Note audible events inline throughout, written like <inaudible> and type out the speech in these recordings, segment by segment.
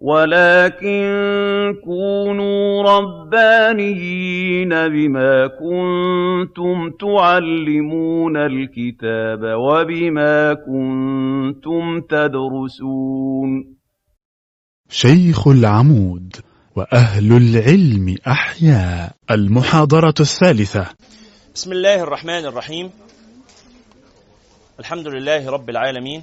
وَلَٰكِن كُونُوا رَبَّانِيِّينَ بِمَا كُنتُمْ تُعَلِّمُونَ الْكِتَابَ وَبِمَا كُنتُمْ تَدْرُسُونَ. شيخ العمود وأهل العلم أحياء المحاضرة الثالثة. بسم الله الرحمن الرحيم. الحمد لله رب العالمين.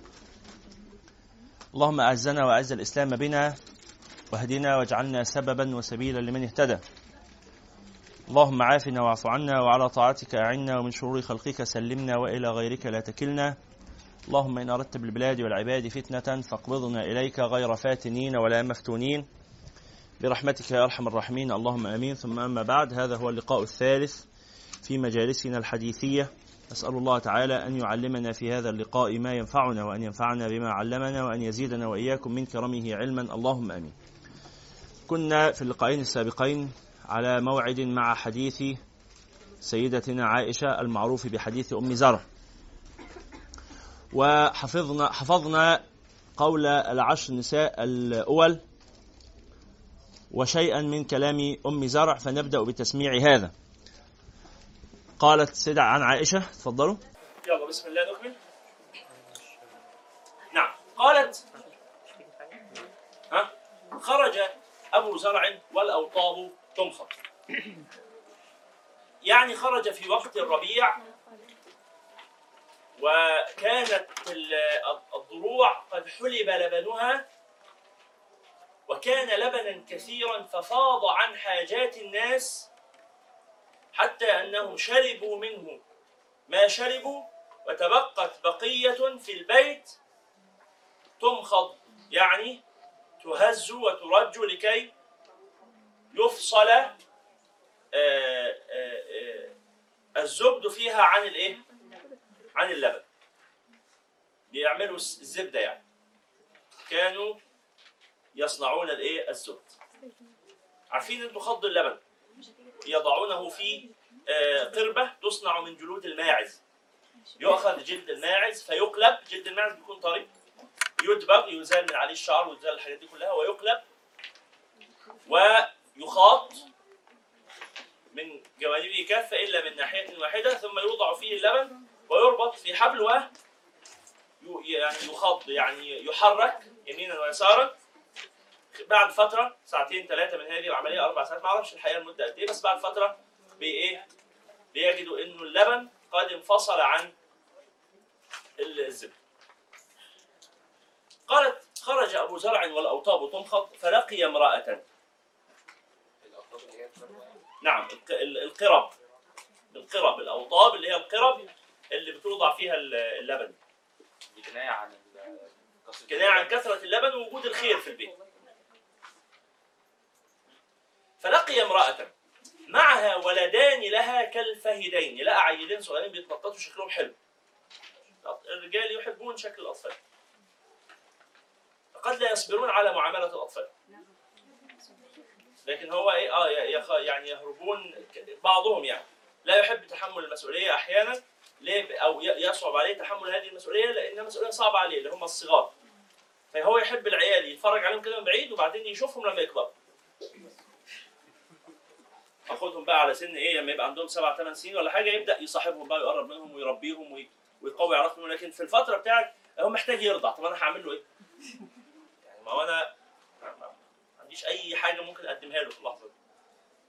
اللهم أعزنا وأعز الإسلام بنا واهدنا واجعلنا سببا وسبيلا لمن اهتدى. اللهم عافنا واعف عنا وعلى طاعتك أعنا ومن شرور خلقك سلمنا وإلى غيرك لا تكلنا. اللهم إن أردت بالبلاد والعباد فتنة فاقبضنا إليك غير فاتنين ولا مفتونين. برحمتك يا أرحم الراحمين. اللهم آمين. ثم أما بعد هذا هو اللقاء الثالث في مجالسنا الحديثية. أسأل الله تعالى أن يعلمنا في هذا اللقاء ما ينفعنا وأن ينفعنا بما علمنا وأن يزيدنا وإياكم من كرمه علما. اللهم آمين. كنا في اللقاءين السابقين على موعد مع حديث سيدتنا عائشة المعروف بحديث أم زرع. وحفظنا حفظنا قول العشر نساء الأول وشيئا من كلام أم زرع فنبدأ بتسميع هذا. قالت سيدة عن عائشة تفضلوا. يلا بسم الله نكمل. نعم قالت ها خرج أبو زرع والأوطاب تمخض يعني خرج في وقت الربيع وكانت الضروع قد حلب لبنها وكان لبنا كثيرا ففاض عن حاجات الناس حتى أنهم شربوا منه ما شربوا وتبقت بقية في البيت تمخض يعني تهز وترج لكي يفصل آه، آه، آه، الزبد فيها عن الإيه؟ عن اللبن بيعملوا الزبدة يعني كانوا يصنعون الإيه؟ الزبد عارفين أنتوا خض اللبن يضعونه في قربة تصنع من جلود الماعز. يؤخذ جلد الماعز فيقلب جلد الماعز بيكون طري. يدبغ يزال من عليه الشعر ويزال الحاجات دي كلها ويقلب. ويخاط من جوانبه كافة إلا من ناحية واحدة ثم يوضع فيه اللبن ويربط في حبل و يعني يخض يعني يحرك يمينا ويسارا. بعد فترة ساعتين ثلاثة من هذه العملية أربع ساعات ما أعرفش الحقيقة المدة قد إيه بس بعد فترة بإيه؟ بيجدوا إنه اللبن قد انفصل عن الزبد. قالت خرج أبو زرع والأوطاب تنخض فلقي امرأة نعم القرب القرب الأوطاب اللي هي القرب اللي بتوضع فيها اللبن كناية عن كناية عن كثرة اللبن ووجود الخير في البيت فلقي امرأة معها ولدان لها كالفهدين لقى عيلين صغيرين بيتنططوا شكلهم حلو. الرجال يحبون شكل الأطفال. قد لا يصبرون على معاملة الأطفال. لكن هو إيه؟ آه يعني يهربون بعضهم يعني. لا يحب تحمل المسؤولية أحيانا ليه؟ أو يصعب عليه تحمل هذه المسؤولية لانها مسؤوليه صعبة عليه اللي هم الصغار. فهو يحب العيال يتفرج عليهم كده من بعيد وبعدين يشوفهم لما يكبروا. اخدهم بقى على سن إيه لما يبقى عندهم سبع ثمان سنين ولا حاجة يبدأ يصاحبهم بقى ويقرب منهم ويربيهم ويقوي علاقتهم. لكن في الفترة بتاعت هو محتاج يرضع. طب أنا هعمل له إيه؟ يعني ما هو أنا عنديش أي حاجة ممكن أقدمها له في اللحظة دي.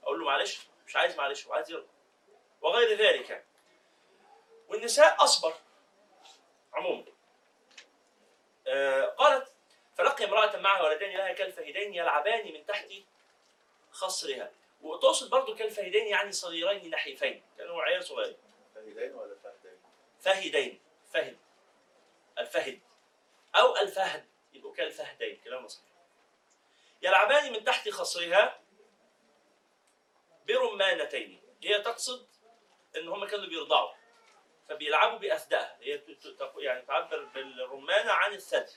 أقول له معلش مش عايز معلش وعايز يرضى وغير ذلك والنساء أصبر عموما. آه قالت فلقي امرأة معها ولدين لها كالفهدين يلعبان من تحت خصرها. وتقصد برضه كالفهدين يعني صغيرين نحيفين كانوا عيال صغيرين. فهدين ولا فهدين؟ فهدين فهد. الفهد. أو الفهد يبقوا كالفهدين كلام صحيح. يلعبان من تحت خصرها برمانتين. هي تقصد إن هم كانوا بيرضعوا فبيلعبوا بأثدائها هي يعني تعبر بالرمانة عن الثدي.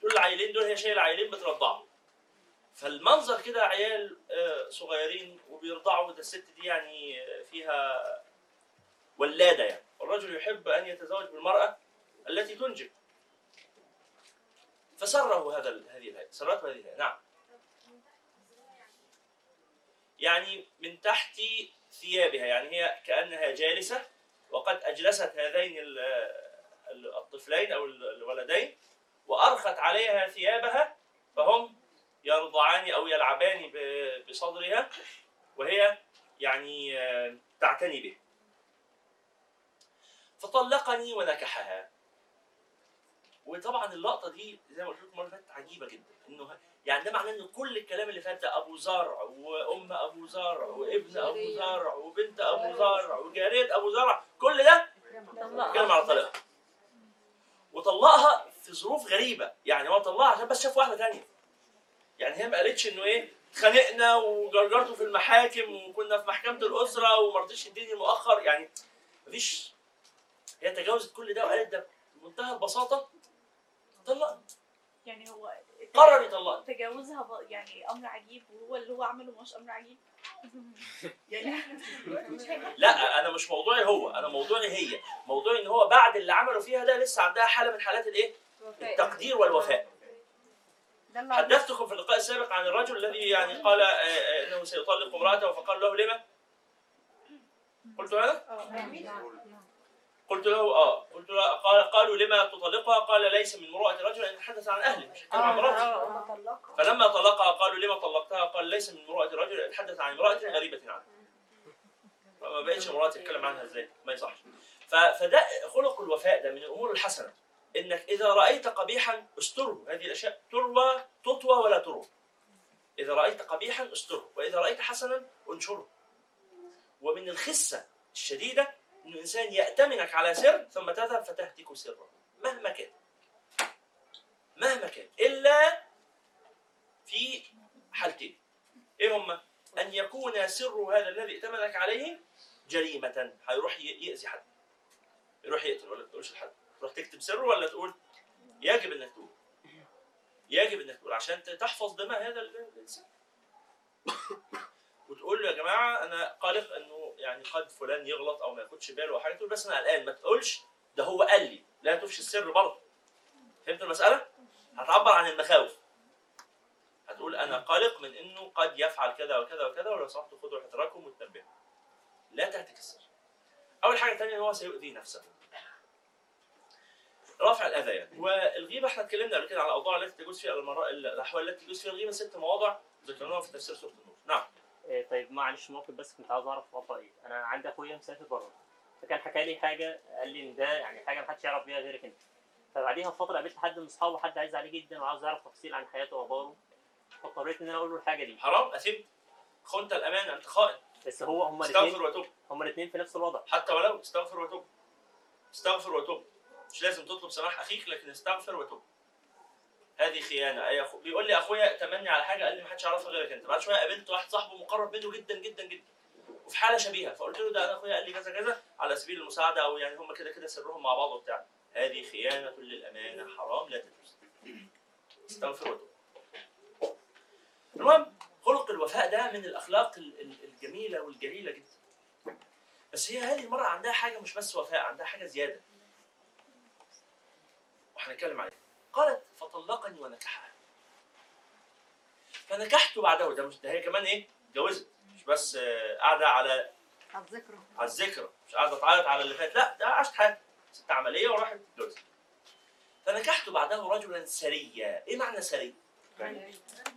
تقول العيلين دول هي شايلة عيلين بترضعهم. فالمنظر كده عيال آه، صغيرين وبيرضعوا ده الست دي يعني آه، فيها ولادة يعني. والرجل يحب أن يتزوج بالمرأة التي تنجب. فسره هذا هذه الهيئة. سرته هذه الهيئة. نعم. يعني من تحت ثيابها. يعني هي كأنها جالسة وقد أجلست هذين ال- الطفلين أو ال- الولدين وأرخت عليها ثيابها فهم يرضعان أو يلعبان بصدرها وهي يعني آه، تعتني به. فطلقني ونكحها. وطبعا اللقطة دي زي ما قلت لكم مره عجيبة جدا. إنه يعني ده معناه ان كل الكلام اللي فات ده أبو زرع وأم أبو زرع وابن أبو زرع وبنت أبو زرع وجارية أبو زرع. كل ده بيتكلم على طليقها وطلقها في ظروف غريبة. يعني هو طلقها عشان بس شاف واحدة ثانية يعني هي ما قالتش إنه إيه اتخانقنا وجرجرته في المحاكم وكنا في محكمة الأسرة وما رضيش يديني مؤخر. يعني مفيش. هي تجاوزت كل ده وقالت ده بمنتهى البساطة طلق يعني هو قرر يطلقني. تجاوزها يعني أمر عجيب وهو اللي هو عمله مش أمر عجيب. <laughs> يعني <laughs> لا أنا مش موضوعي هو أنا موضوعي هي. موضوعي إن هو بعد اللي عملوا فيها ده لسه عندها حالة من حالات الإيه؟ التقدير والوفاء. حدثتكم في اللقاء السابق عن الرجل الذي يعني قال آه، آه، إنه سيطلق امرأته فقال له لما؟ قلت هذا؟ قلت له آه قلت له قال قالوا لما تطلقها؟ قال ليس من مروءة رجل أن يتحدث عن أهله مش عن امراته فلما طلقها قالوا لما طلقتها؟ قال ليس من مروءة رجل أن يتحدث عن امرأة غريبة عنه فما بقتش امرأة تتكلم عنها إزاي؟ ما يصحش فده خلق الوفاء ده من الأمور الحسنة إنك إذا رأيت قبيحا استره هذه الأشياء تروى تطوى ولا تروى إذا رأيت قبيحا استره وإذا رأيت حسنا انشره ومن الخسة الشديدة إن الإنسان يأتمنك على سر ثم تذهب فتهتك سره. مهما كان. مهما كان. إلا في حالتين. إيه هما؟ أن يكون سر هذا الذي ائتمنك عليه جريمة. هيروح ي- يأذي حد. يروح يقتل. ولا تقولش لحد تروح تكتب سره ولا تقول يجب إنك تقول؟ يجب إنك تقول عشان تحفظ دماء هذا ال- الإنسان. وتقول له يا جماعة أنا قلق إنه يعني قد فلان يغلط أو ما ياخدش باله حاجة تقول بس أنا قلقان ما تقولش ده هو قال لي لا تفشي السر برضه. فهمت المسألة؟ هتعبر عن المخاوف. هتقول أنا قلق من إنه قد يفعل كذا وكذا وكذا ولو سمحتوا خدوا حذركم وتنبهوا لا تهتك السر. أول حاجة ثانية ان هو سيؤذي نفسه. رفع الأذى يعني. والغيبة إحنا اتكلمنا قبل كده على الاوضاع التي تجوز فيها المرا... الأحوال التي تجوز فيها الغيبة ست مواضع ذكرناها في تفسير سورة النور. نعم. إيه طيب معلش موقف بس كنت عاوز أعرف وضعه إيه. أنا عندي أخويا مسافر بره. فكان حكى لي حاجة قال لي إن ده يعني حاجة محدش يعرف بيها غيرك أنت. فبعديها بفتره قابلت حد من أصحابه حد عايز عليه جدا وعاوز يعرف تفاصيل عن حياته واخباره فاضطريت إن أنا أقول له الحاجة دي. حرام اثمت خنت الامانه أنت خائن. بس هو هما الاثنين استغفر وتوب هما الاثنين في نفس الوضع. حتى ولو استغفر وتوب استغفر وتوب مش لازم تطلب سماح أخيك لكن استغفر وتوب. هذه خيانة. أي أخو... بيقول لي أخويا تمني على حاجة قال لي ما حدش يعرفها غيرك أنت. بعد شوية قابلت واحد صاحبه مقرب منه جدا جدا جدا. وفي حالة شبيهة. فقلت له ده أنا أخويا قال لي كذا كذا على سبيل المساعدة أو يعني هم كده كده سرهم مع بعض وبتاع. هذه خيانة للأمانة. حرام لا تجوز. استغفر وتوب. المهم خلق الوفاء ده من الأخلاق ال- ال- الجميلة والجليلة جدا. بس هي هذه المرأة عندها حاجة مش بس وفاء عندها حاجة زيادة. وهنتكلم عليها قالت فطلقني ونكحها. فنكحت بعده ده مش ده هي كمان إيه؟ جوزت مش بس آه، قاعدة على على الذكرى على الذكرى مش قاعدة تعيط على اللي فات. لا ده عاشت حياتها. ست عملية وراحت جوزت فنكحت بعده رجلا سريا إيه معنى سري؟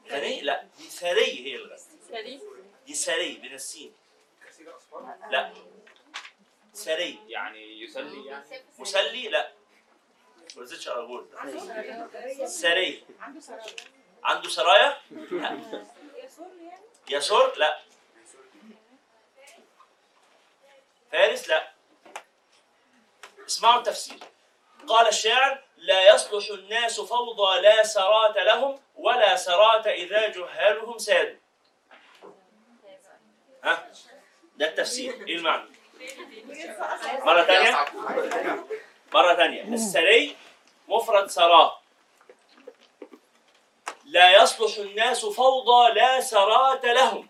غني؟ لا دي ثري هي الغني شريف دي سري من السين. لا. سري يعني يسلي يعني. مسلي؟ لا. ما رضيتش أقول سري عنده سرايا؟ لا. يسر لا. فارس؟ لا. اسمعوا التفسير. قال الشاعر لا يصلح الناس فوضى لا سرات لهم ولا سرات إذا جهالهم سادوا. ها؟ ده التفسير. إيه المعنى؟ مرة ثانية مرة ثانية السري مفرد سراه لا يصلح الناس فوضى لا سرات لهم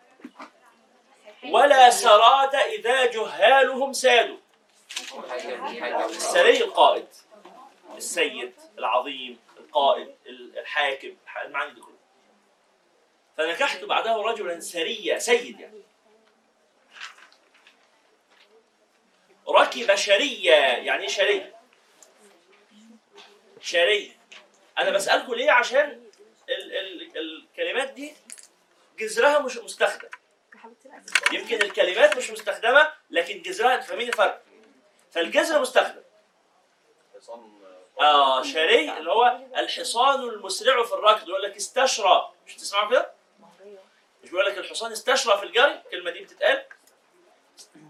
ولا سرات إذا جهالهم سادوا السري القائد السيد العظيم القائد الحاكم المعاني دي كلها. فنكحت بعده رجلا سريا سيد يعني. ركب شريا يعني إيه شري شري أنا بسالكم ليه؟ عشان ال ال الكلمات دي جذرها مش مستخدم. يمكن الكلمات مش مستخدمة لكن جذرها أنت فاهمين الفرق؟ فالجذر مستخدم. آه شري اللي هو الحصان المسرع في الركض يقول لك استشرى. مش تسمعوا كده؟ مش بيقول لك الحصان استشرى في الجري؟ الكلمة دي بتتقال.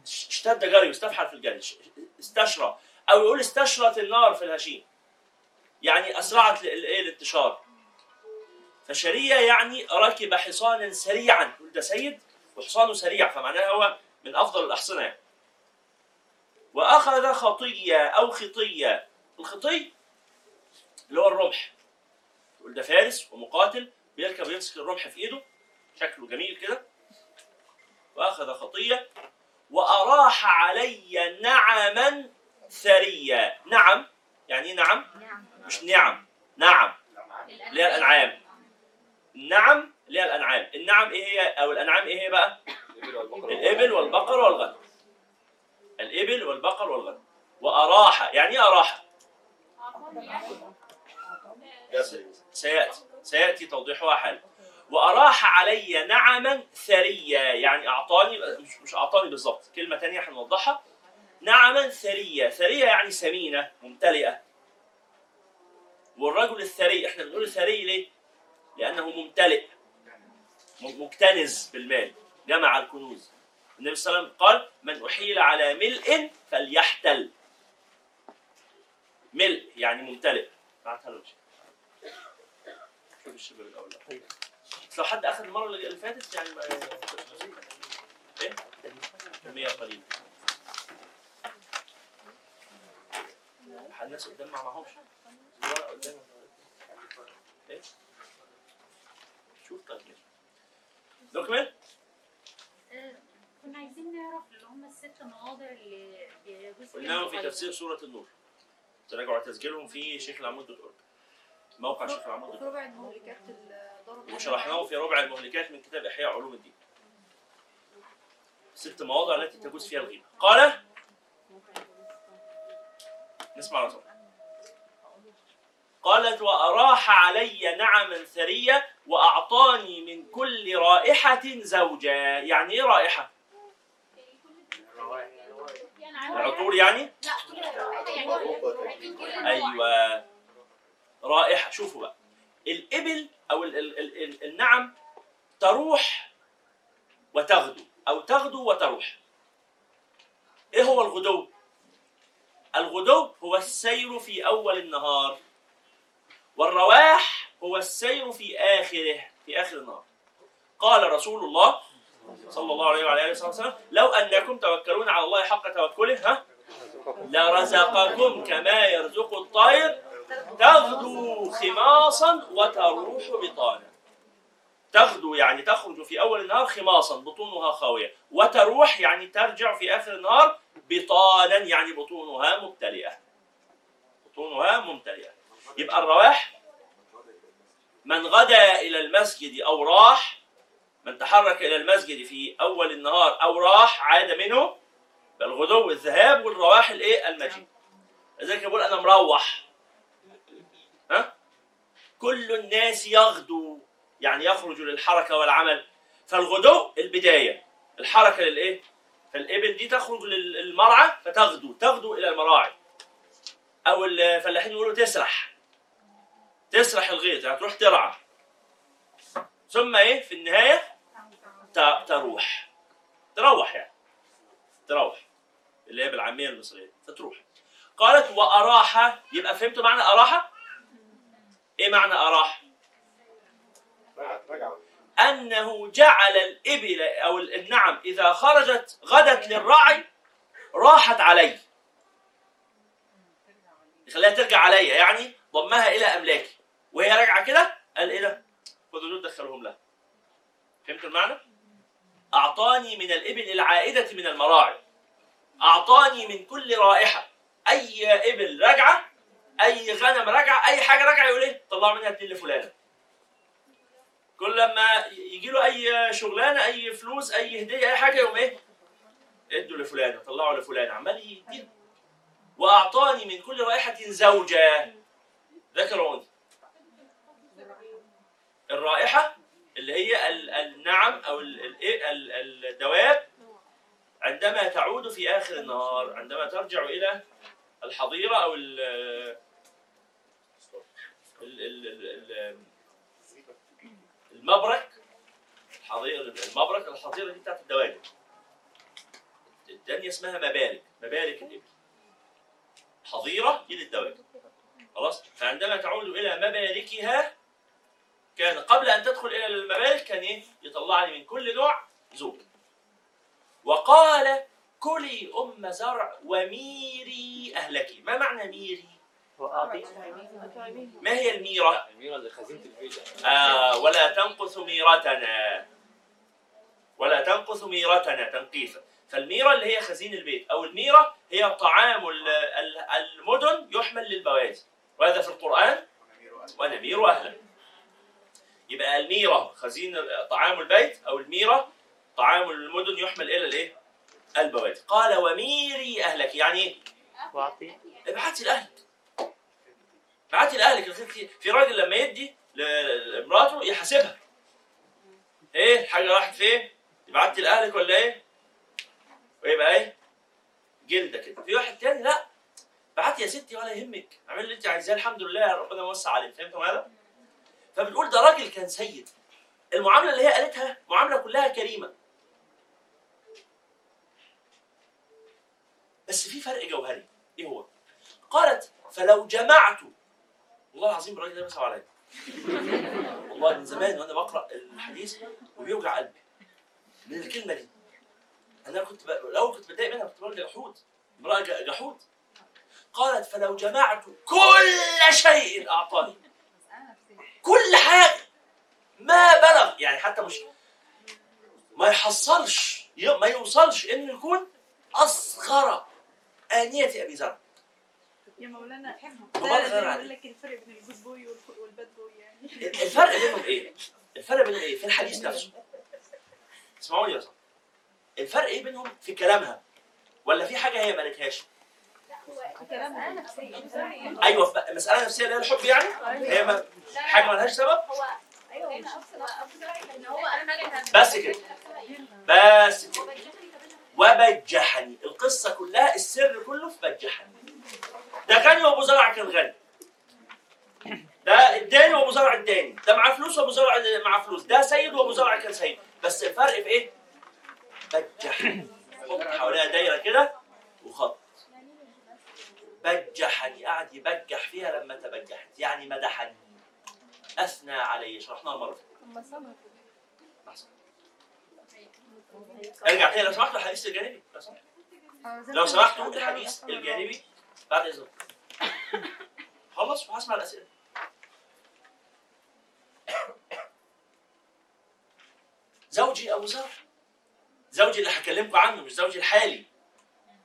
اشتد جري واستفحل في الجري. استشرى. أو يقول استشرت النار في الهشيم. يعني أسرعت الايه الانتشار. فشرية يعني ركب حصانا سريعا. يقول ده سيد وحصانه سريع فمعناها هو من أفضل الأحصنة يعني. وأخذ خطية أو خطية. الخطي اللي هو الرمح. تقول ده فارس ومقاتل بيركب يمسك الرمح في إيده. شكله جميل كده. وأخذ خطية. وأراح علي نعما ثريا. نعم. يعني إيه نعم؟ مش نعم. نعم. اللي هي الأنعام. النعم اللي هي الأنعام. النعم إيه هي؟ أو الأنعام إيه هي بقى؟ الإبل والبقر والغنم. الإبل والبقر والغنم. واراح يعني إيه اراح سيأتي. سيأتي توضيحها حالا. وأراح علي نعما ثريا. يعني أعطاني مش, مش أعطاني بالظبط. كلمة ثانية هنوضحها. نعما ثريا ثريا يعني سمينة ممتلئة. والرجل الثري إحنا بنقول ثري ليه؟ لأنه ممتلئ مكتنز بالمال. جمع الكنوز. النبي صلى الله عليه وسلم قال من أحيل على ملء فليحتل. ملء يعني ممتلئ. بعتها الشباب الأول. بس لو حد أخذ المرة اللي فاتت يعني ما إيه؟ كميه قليله الناس قدام ما معهمش. الورقه قدام إيه؟ شوف طيب. نكمل كنا عايزين نعرف اللي هم الست مواضع اللي بيجوز فيها قلناهم في. تفسير سورة النور. تراجعوا تسجيلهم في شيخ العمود دوت أورج. موقع شيخ العمود دوت في ربع المهلكات الضرب وشرحناه في ربع المهلكات من كتاب إحياء علوم الدين. ست مواضع التي تجوز فيها الغيبه قال نسمع رسول قالت وأراح علي نعما ثريا وأعطاني من كل رائحة زوجا يعني إيه رائحة؟ العطور يعني؟ أيوة رائحة شوفوا بقى الإبل أو ال ال ال ال النعم تروح وتغدو أو تغدو وتروح إيه هو الغدو؟ الغدو هو السير في أول النهار والرواح هو السير في آخره في آخر النهار. قال رسول الله صلى الله عليه وعلى آله وسلم لو أنكم توكلون على الله حق توكله ها لرزقكم كما يرزق الطير تغدو خماصا وتروح بطانا تغدو يعني تخرج في أول النهار خماصا بطونها خاوية. وتروح يعني ترجع في آخر النهار بطانا يعني بطونها ممتلئة. بطونها ممتلئة. يبقى الرواح من غدا إلى المسجد أو راح من تحرك إلى المسجد في أول النهار أو راح عاد منه الغدو الذهاب والرواح الإيه؟ المجيء. لذلك يقول أنا مروح. ها؟ كل الناس يغدو يعني يخرج للحركة والعمل. فالغدو البداية الحركة للإيه؟ فالإبل دي تخرج للمرعى فتغدو تغدو إلى المراعي. أو الفلاحين يقولوا تسرح. تسرح الغيط يعني تروح ترعى. ثم إيه؟ في النهاية ت- تروح. تروح يعني. تروح. اللي هي بالعامية المصرية. فتروح. قالت وأراح يبقى فهمتوا معنى أراح؟ إيه معنى أراح؟ أنه جعل الإبل أو النعم إذا خرجت غدت للرعي راحت عليه يخليها ترجع عليا يعني ضمها إلى أملاكي وهي راجعة كده قال إيه ده؟ خدوا دول دخلوهم لها فهمتوا المعنى؟ أعطاني من الإبل العائدة من المراعي أعطاني من كل رائحة أي إبل راجعة أي غنم راجعة أي حاجة راجعة يقول إيه؟ طلعوا منها اتنين لفلانة كل لما يجي له أي شغلانة أي فلوس أي هدية أي حاجة يقوم إيه؟ ادوا لفلانة طلعوا لفلانة عمال يديله وأعطاني من كل رائحة زوجة ذكر وأنثى الرائحة اللي هي ال- النعم أو ال- ال- إيه؟ الدواب عندما تعود في آخر النهار عندما ترجع إلى الحظيرة أو ال ال- ال- ال- ال- المبرك الحظيرة المبرك الحظيرة دي بتاعت الدواجن الثانية اسمها مبارك مبارك الإبل. حظيرة دي للدواجن خلاص؟ فعندما تعود إلى مباركها كان قبل أن تدخل إلى المبارك كان إيه؟ يطلع لي من كل نوع زوج. وقال كلي أم زرع وميري أهلك ما معنى ميري؟ وأعطي. ما هي الميرة؟ الميرة اللي خزينة البيت آه ولا تنقص ميرتنا. ولا تنقص ميرتنا تنقيصا فالميرة اللي هي خزين البيت أو الميرة هي طعام ال- ال- المدن يحمل للبوادي وهذا في القرآن. ونمير أهله يبقى الميرة خزين طعام البيت أو الميرة طعام المدن يحمل إلى الإيه؟ البوادي قال وميري أهلك. يعني إيه؟ ابعتي لاهلك ابعتي لاهلك في- في راجل لما يدي لمراته يحاسبها. إيه الحاجة راحت فين؟ بعتي لاهلك ولا إيه؟ ويبقى إيه؟ جلدة كده. في واحد تاني لا. بعتي يا ستي ولا يهمك. اعملي اللي انت عايزاه الحمد لله ربنا يوسع عليك. فهمتوا هذا فبتقول ده راجل كان سيد. المعاملة اللي هي قالتها معاملة كلها كريمة. بس في فرق جوهري. إيه هو؟ قالت فلو جمعت والله العظيم الراجل ده بيصعب عليا. والله من زمان وأنا بقرأ الحديث وبيوجع قلبي. من الكلمة دي. أنا كنت ب... الأول كنت بتضايق منها كنت بقول جحود امرأة جحود. قالت فلو جمعت كل شيء أعطاني. كل حاجة. ما بلغ. يعني حتى مش ما يحصلش ما يوصلش إنه يكون اصغر آنية أبي ذر. يا مولانا. يقول لك الفرق بين الجود بوي والباد بوي يعني الفرق بينهم إيه؟ الفرق بينهم إيه؟ في الحديث نفسه. اسمعوني يا صاحبي. الفرق إيه بينهم في كلامها؟ ولا في حاجة هي ما قالتهاش؟ أيوه في مسألة نفسية اللي هي الحب يعني؟ هي ما حاجة ما لهاش سبب؟ اخذها بس كده. بس كده. وبجحني القصة كلها السر كله في بجحني. ده غني وابو زرع كان غني. ده اداني وابو زرع اداني، ده معاه فلوس وابو زرع معاه فلوس، ده سيد وابو زرع كان سيد، بس الفرق في إيه؟ بجحني. حط حواليها دايرة كده وخط. بجحني قعد يبجح فيها لما تبجحت، يعني مدحني. أثنى علي شرحناها مره. أرجع تاني لو سمحتوا الحديث الجانبي سمحت. لو سمحتوا الحديث الجانبي بعد اذنك. خلص وهسمع الأسئلة. زوجي ابو زر زوجي اللي هكلمكم عنه مش زوجي الحالي.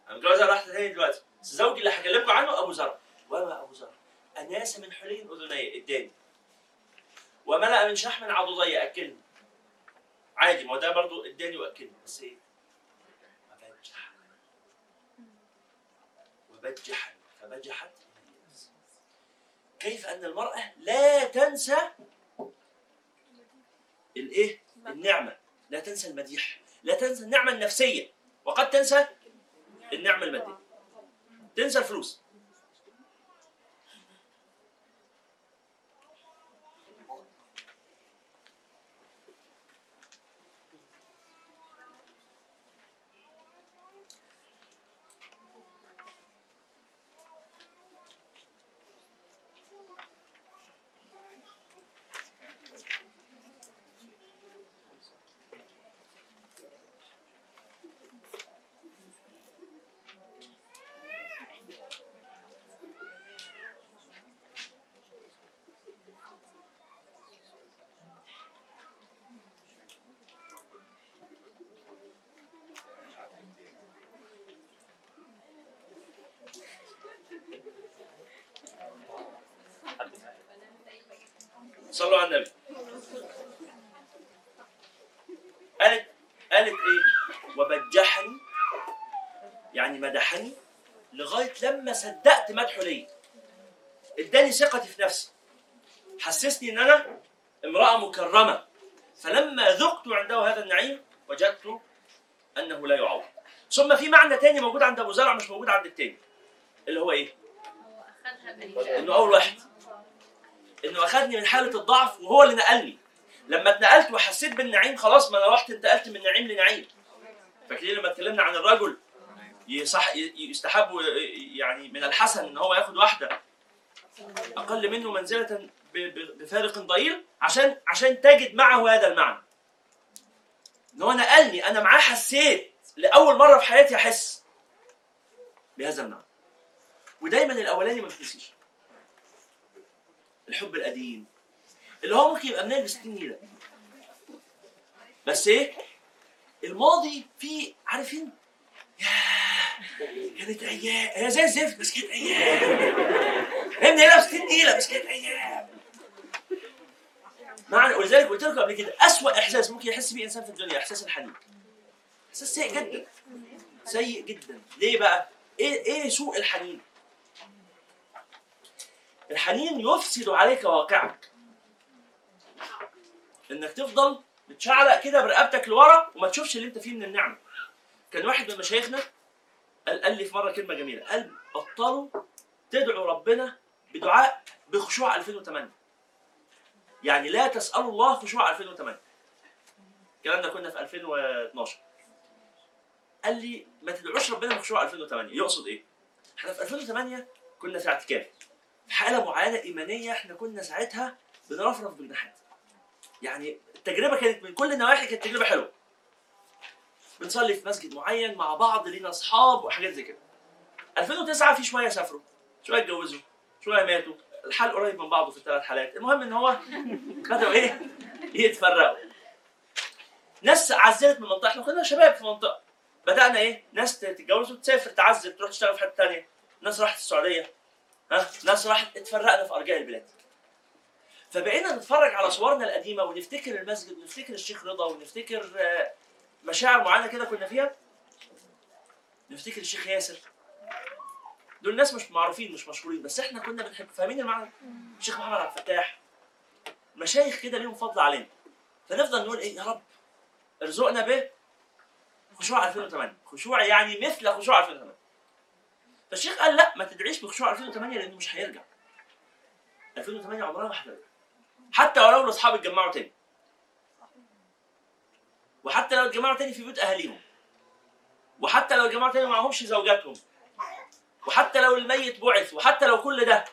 أنا متجوز على واحدة تاني دلوقتي. بس زوجي اللي هكلمكم عنه أبو زر وما أبو زر أناس من حلي أذني اداني وملأ من شحم عضدي أكلني. عادي ما هو ده برضه اداني واكلني بس إيه؟ وبجح فبجحت. كيف أن المرأة لا تنسى الإيه؟ النعمة. لا تنسى المديح. لا تنسى النعمة النفسية. وقد تنسى النعمة المادية. تنسى الفلوس صلوا على النبي قالت قالت إيه؟ وبجحني يعني مدحني لغاية لما صدقت مدحه ليا. إداني ثقتي في نفسي. حسسني إن أنا امرأة مكرمة. فلما ذقت عنده هذا النعيم وجدت أنه لا يعوض. ثم في معنى تاني موجود عند أبو زرع مش موجود عند التاني. اللي هو إيه؟ إنه أول واحد. إنه أخذني من حالة الضعف وهو اللي نقلني. لما اتنقلت وحسيت بالنعيم خلاص ما أنا رحت انتقلت من نعيم لنعيم. فاكرين لما اتكلمنا عن الرجل يصح يستحب يعني من الحسن إن هو ياخد واحدة أقل منه منزلة بفارق ضئيل؟ عشان عشان تجد معه هذا المعنى. إن هو نقلني أنا معاه حسيت لأول مرة في حياتي أحس بهذا المعنى. ودايما الأولاني ما الحب القديم اللي هو ممكن يبقى منال ب 60 نيله بس إيه؟ الماضي فيه عارفين كانت أيام. هي زي الزفت بس كانت أيام. هي منيله ب 60 نيله بس كانت أيام. معنى ولذلك قلت لكم قبل كده أسوأ إحساس ممكن يحس بيه إنسان في الدنيا إحساس الحنين. إحساس سيء جدا. سيء جدا. ليه بقى؟ إيه إيه سوء الحنين؟ الحنين يفسد عليك واقعك. انك تفضل متشعلق كده برقبتك لورا وما تشوفش اللي انت فيه من النعمة. كان واحد من مشايخنا قال, قال لي في مرة كلمة جميلة. قال بطلوا تدعوا ربنا بدعاء بخشوع 2008 يعني لا تسألوا الله خشوع 2008 الكلام ده كنا في 2012 قال لي ما تدعوش ربنا بخشوع 2008 يقصد إيه؟ إحنا في 2008 كنا في اعتكاف في حالة معينة إيمانية إحنا كنا ساعتها بنرفرف بالجناحات يعني التجربة كانت من كل النواحي كانت تجربة حلوة. بنصلي في مسجد معين مع بعض لينا أصحاب وحاجات زي كده. 2009 في شوية سافروا شوية اتجوزوا شوية ماتوا. الحال قريب من بعضه في الثلاث حالات. المهم إن هو بدأوا إيه؟ يتفرقوا. ناس عزلت من المنطقة إحنا كنا شباب في منطقة. بدأنا إيه؟ ناس تتجوز وتسافر تعزل تروح تشتغل في حتة ثانية ناس راحت السعودية. ها؟ ناس راحت اتفرقنا في أرجاء البلاد. فبقينا نتفرج على صورنا القديمة ونفتكر المسجد ونفتكر الشيخ رضا ونفتكر آه، مشاعر معينة كده كنا فيها؟ نفتكر الشيخ ياسر. دول ناس مش معروفين مش مشهورين بس إحنا كنا بنحب فاهمين المعنى الشيخ محمد عبد الفتاح مشايخ كده ليهم فضل علينا. فنفضل نقول إيه يا رب ارزقنا به خشوع 2008 خشوع يعني مثل خشوع 2008 فالشيخ قال لا ما تدعيش بخشوع 2008 لأنه مش هيرجع. 2008 عمرها ما هترجع. حتى ولو الاصحاب اتجمعوا تاني. وحتى لو اتجمعوا تاني في بيوت اهاليهم. وحتى لو اتجمعوا تاني معهمش زوجاتهم. وحتى لو الميت بعث. وحتى لو كل ده.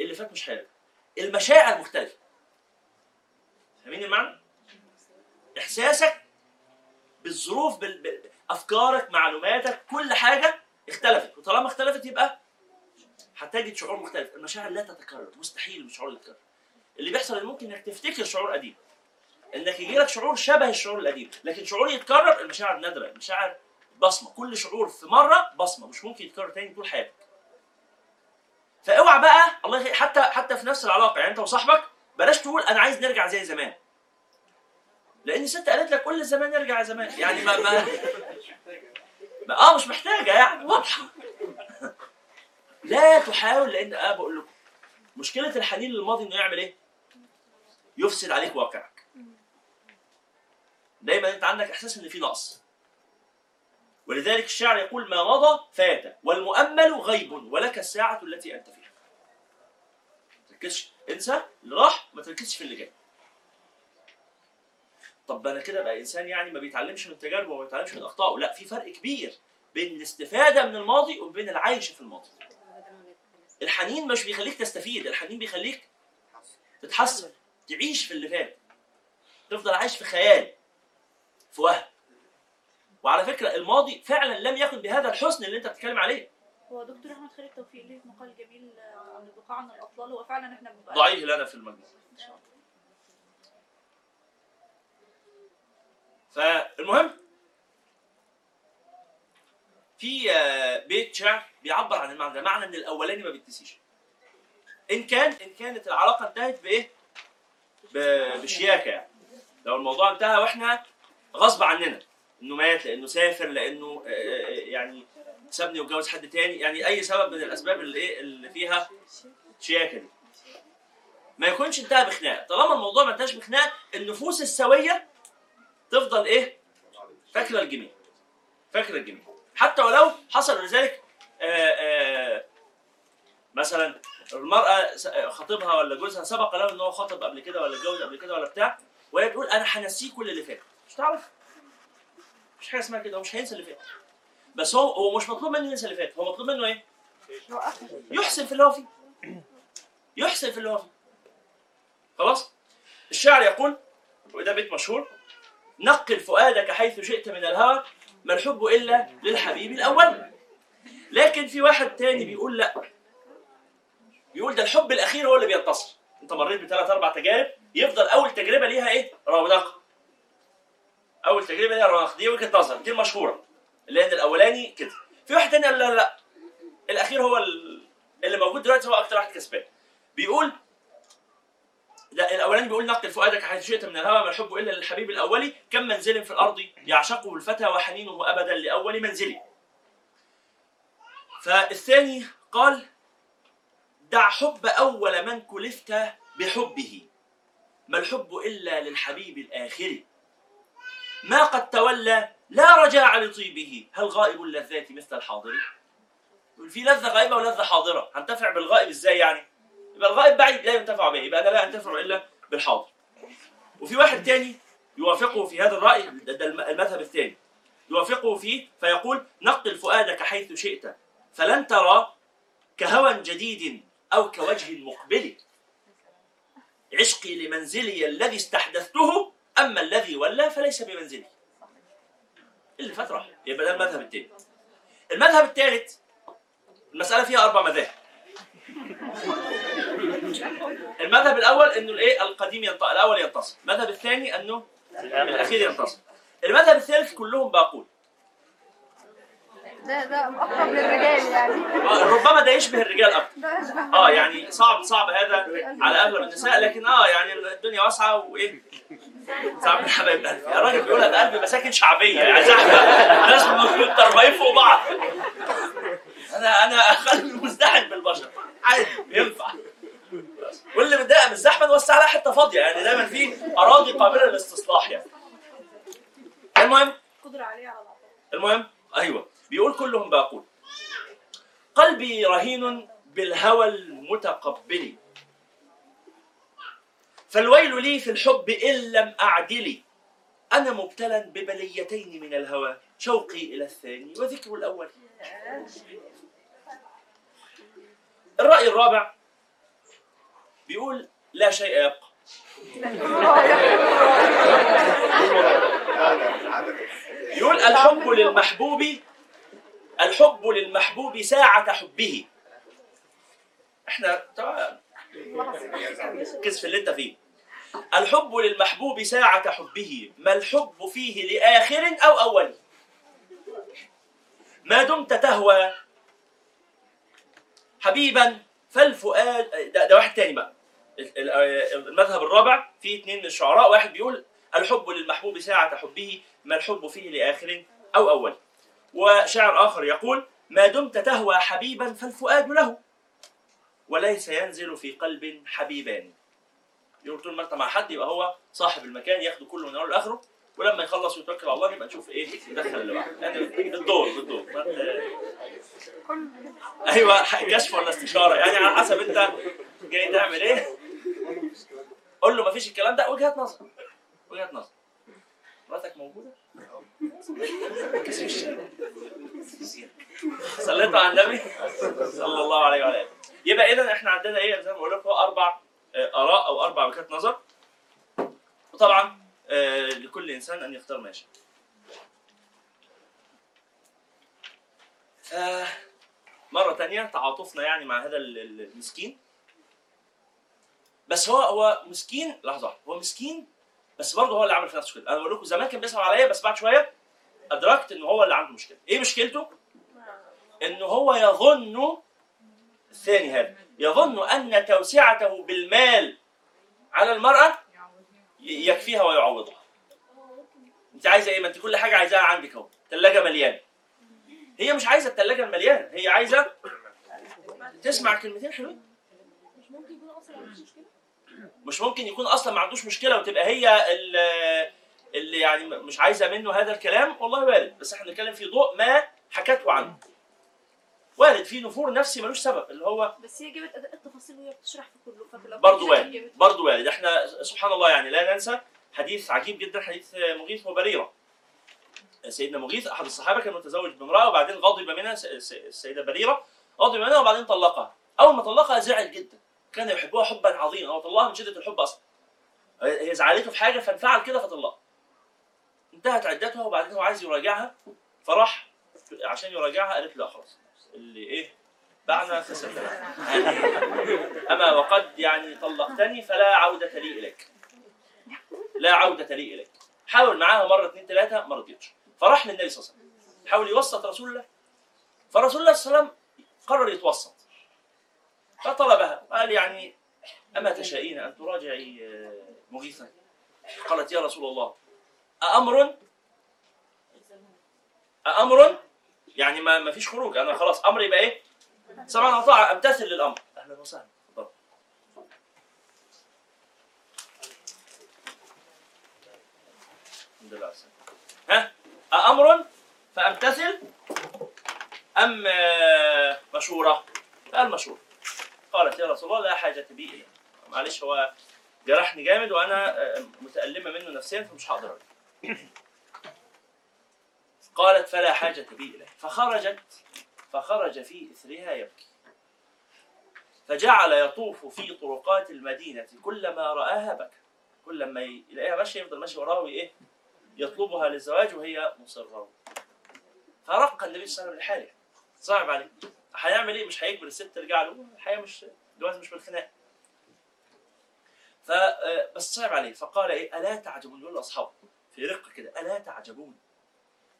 اللي فات مش هيرجع المشاعر مختلفة. فاهمين المعنى؟ إحساسك بالظروف بال... بال... أفكارك معلوماتك كل حاجة اختلفت. وطالما اختلفت يبقى هتجد شعور مختلف. المشاعر لا تتكرر. مستحيل الشعور يتكرر. اللي بيحصل ان ممكن انك تفتكر شعور قديم. انك يجي لك شعور شبه الشعور القديم. لكن شعور يتكرر المشاعر نادرة. المشاعر بصمة. كل شعور في مرة بصمة. مش ممكن يتكرر تاني طول حياتك. فاوعى بقى الله يخليك حتى حتى في نفس العلاقة. يعني انت وصاحبك بلاش تقول أنا عايز نرجع زي زمان. لأن الست قالت لك كل زمان نرجع زمان. يعني ما ما, ما آه مش محتاجة يعني. واضحة. لا تحاول لأن آه بقول لكم مشكلة الحنين للماضي إنه يعمل إيه؟ يفسد عليك واقعك. دايما أنت عندك إحساس إن في نقص. ولذلك الشاعر يقول ما مضى فات والمؤمل غيب ولك الساعة التي أنت فيها. تركزش انسى اللي راح ما تركزش في اللي جاي. طب أنا كده بقى إنسان يعني ما بيتعلمش من تجاربه وما بيتعلمش من اخطائه لا في فرق كبير بين الاستفادة من الماضي وبين العيش في الماضي. الحنين مش بيخليك تستفيد الحنين بيخليك تتحسن. تعيش في اللي فات. تفضل عايش في خيال في وهم. وعلى فكرة الماضي فعلا لم يكن بهذا الحسن اللي أنت بتتكلم عليه. هو دكتور أحمد خالد توفيق ليه مقال جميل آه، عن البقاء عن الأطلال. هو فعلا إحنا بنبقى ضعيف لنا في المجلس. إن شاء الله. فالمهم في آه، بيت شعر بيعبر عن المعنى ده. معنى إن الأولاني ما بيتنسيش. إن كان إن كانت العلاقة انتهت بإيه؟ بشياكة يعني. لو الموضوع انتهى وإحنا غصب عننا إنه مات لإنه سافر لإنه آه، آه، يعني سابني واتجوز حد تاني يعني أي سبب من الأسباب اللي إيه اللي فيها شياكة دي. ما يكونش انتهى بخناقه طالما الموضوع ما انتهاش بخناقه النفوس السوية تفضل إيه؟ فاكرة الجميل فاكرة الجميل حتى ولو حصل لذلك آه، آه، مثلا المرأة س- خطيبها ولا جوزها سبق له إن هو خطب قبل كده ولا اتجوز قبل كده ولا بتاع وهي تقول أنا هنسيه كل اللي فات. مش تعرف؟ مش حاجة اسمها كده هو مش هينسى اللي فات. بس هو هو مش مطلوب منه ينسى اللي فات هو مطلوب منه إيه؟ يحسن في اللي هو فيه. يحسن في اللي هو فيه. خلاص؟ الشاعر يقول وده بيت مشهور نقل فؤادك حيث شئت من الهوى ما الحب إلا للحبيب الأول. لكن في واحد تاني بيقول لا. بيقول ده الحب الأخير هو اللي بينتصر. أنت مريت بثلاث أربع تجارب يفضل أول تجربة ليها إيه؟ رونق. أول تجربة ليها رونق. دي وجهة نظر دي المشهورة. لأن الأولاني كده. في واحد تاني قال لا لا لا. الأخير هو ال- اللي موجود دلوقتي هو أكتر واحد كسبان. بيقول لا الأولاني بيقول نقل فؤادك حيث شئت من الهوى ما الحب إلا للحبيب الأولي. كم منزل في الأرض يعشقه الفتى وحنينه ابدا لأول منزله فالثاني قال دع حب أول من كلفت بحبه. ما الحب إلا للحبيب الآخر. ما قد تولى لا رجاع لطيبه. هل غائب اللذات مثل الحاضر؟ في لذة غائبة ولذة حاضرة. هنتفع بالغائب إزاي يعني؟ يبقى الغائب بعيد لا ينتفع به. يبقى أنا لا أنتفع إلا بالحاضر. وفي واحد تاني يوافقه في هذا الرأي ده ده الم- المذهب الثاني. يوافقه فيه فيقول نقل فؤادك حيث شئت فلن ترى كهوى جديد أو كوجه مقبل. عشقي لمنزلي الذي استحدثته أما الذي ولى فليس بمنزلي. اللي فات راح يبقى ده المذهب الثاني المذهب الثالث المسألة فيها أربع مذاهب. المذهب الأول إنه الإيه؟ القديم ينط... الأول ينتصر. المذهب الثاني إنه الأخير ينتصر. المذهب الثالث كلهم باقون. ده ده أقرب للرجال يعني. ربما ده يشبه الرجال أكتر. آه يعني صعب صعب هذا على أغلب النساء لكن آه يعني الدنيا واسعة وإيه؟ صعب من حبايب قلبي الراجل بيقولها بقلب مساكن شعبية يعني زحمه ناس متربعين فوق بعض. أنا أنا قلبي مزدحم بالبشر. عادي ينفع. واللي متضايق من الزحمة نوسع لها حتة فاضية يعني دايما في أراضي قابلة للاستصلاح يعني. المهم؟ قدرة عليه على المهم؟ أيوه. بيقول كلهم باقون قلبي رهين بالهوى المتقبل. فالويل لي في الحب إن لم اعدل أنا مبتلى ببليتين من الهوى شوقي إلى الثاني وذكر الأول. الرأي الرابع بيقول لا شيء يبقى. يقول الحب للمحبوب الحب للمحبوب ساعة حبه. إحنا طبعا في اللي أنت فيه. الحب للمحبوب ساعة حبه. ما الحب فيه لآخر أو أول؟ ما دمت تهوى؟ حبيبا فالفؤاد ده, ده واحد تاني بقى. ال- ال- المذهب الرابع فيه اثنين من الشعراء واحد بيقول الحب للمحبوب ساعة حبه. ما الحب فيه لآخر أو أول؟ وشاعر آخر يقول ما دمت تهوى حبيبا فالفؤاد له. وليس ينزل في قلب حبيبان. يقول طول ما انت مع حد يبقى هو صاحب المكان ياخده كله من أوله لآخره ولما يخلص ويتوكل على الله يبقى نشوف إيه يدخل اللي بعده يعني بالدور بالدور ما ت- أيوه كشف ولا استشارة؟ يعني على حسب أنت جاي تعمل إيه. قول له ما فيش الكلام ده وجهه نظر. وجهه نظر. مراتك موجودة؟ صليتوا على النبي؟ صلى الله عليه وعلى آله. يبقى اذا إحنا عندنا إيه؟ زي ما بقول لكم أربع آه، آراء أو أربع وجهات نظر. وطبعا آه، لكل إنسان أن يختار ما يشاء. مرة تانية تعاطفنا يعني مع هذا ال- ال- المسكين. بس هو هو مسكين لحظة هو مسكين بس برضه هو اللي عمل في نفسه كده أنا بقول لكم زمان كان بيصعب عليا بس بعد شوية أدركت إن هو اللي عنده مشكلة. إيه مشكلته؟ إن هو يظن الثاني هذا يظن أن توسعته بالمال على المرأة ي- يكفيها ويعوضها. أنت عايزة إيه؟ ما أنت كل حاجة عايزاها عندك أهو ثلاجه مليانة. هي مش عايزة الثلاجه المليانة هي عايزة تسمع كلمتين حلوين. مش ممكن يكون أصلا مشكله مش ممكن يكون أصلا ما عندوش مشكلة وتبقى هي ال- اللي يعني مش عايزة منه هذا الكلام والله وارد بس إحنا بنتكلم في ضوء ما حكته عنه. وارد في نفور نفسي ملوش سبب اللي هو بس هي جابت التفاصيل وهي بتشرح في كله فلو برضه وارد برضه وارد إحنا سبحان الله يعني لا ننسى حديث عجيب جدا حديث مغيث وبريره سيدنا مغيث أحد الصحابة كان متزوج بامرأة وبعدين غضب منها السيدة بريرة غضب منها وبعدين طلقها. أول ما طلقها زعل جدا. كان يحبها حبا عظيما. هو طلقها من شدة الحب أصلا. هي زعلته في حاجة فانفعل كده فطلقها انتهت عدتها وبعدين هو عايز يراجعها. فراح عشان يراجعها قالت لا خلاص. اللي إيه باعنا فسدنا يعني أما وقد يعني طلقتني فلا عودة لي إليك. لا عودة لي إليك. حاول معاها مرة اثنين ثلاثة ما رضيتش. فراح للنبي صلى الله عليه وسلم. حاول يوسط رسول الله. فرسول الله صلى الله عليه وسلم قرر يتوسط. فطلبها. قال يعني أما تشائين أن تراجعي آه، مغيثا؟ قالت يا رسول الله أأمر؟ أأمر؟ يعني ما ما فيش خروج. أنا خلاص أمر يبقى إيه؟ سمعنا وطاعه امتثل للأمر. أهلا وسهلا. الحمد لله. ها؟ أأمر؟ فأمتثل أم آه، مشورة؟ قال مشورة قالت يا رسول الله لا حاجة بي إليه معلش هو جرحني جامد وأنا آه، متألمة منه نفسيا فمش هقدر أرد. قالت فلا حاجة بي إليه فخرجت فخرج في إثرها يبكي. فجعل يطوف في طرقات المدينة كلما رآها بكى. كل ما يلاقيها ماشية يفضل ماشي وراها وإيه يطلبها للزواج وهي مصرة. فرق النبي صلى الله عليه وسلم لحاله. صعب عليه. هيعمل إيه؟ مش هيجبر الست ترجع له. الحياة مش الجواز مش بالخناق. ف آه، صعب عليه. فقال إيه؟ ألا تعجبون؟ يقول لأصحابه في رقة كده. ألا تعجبون؟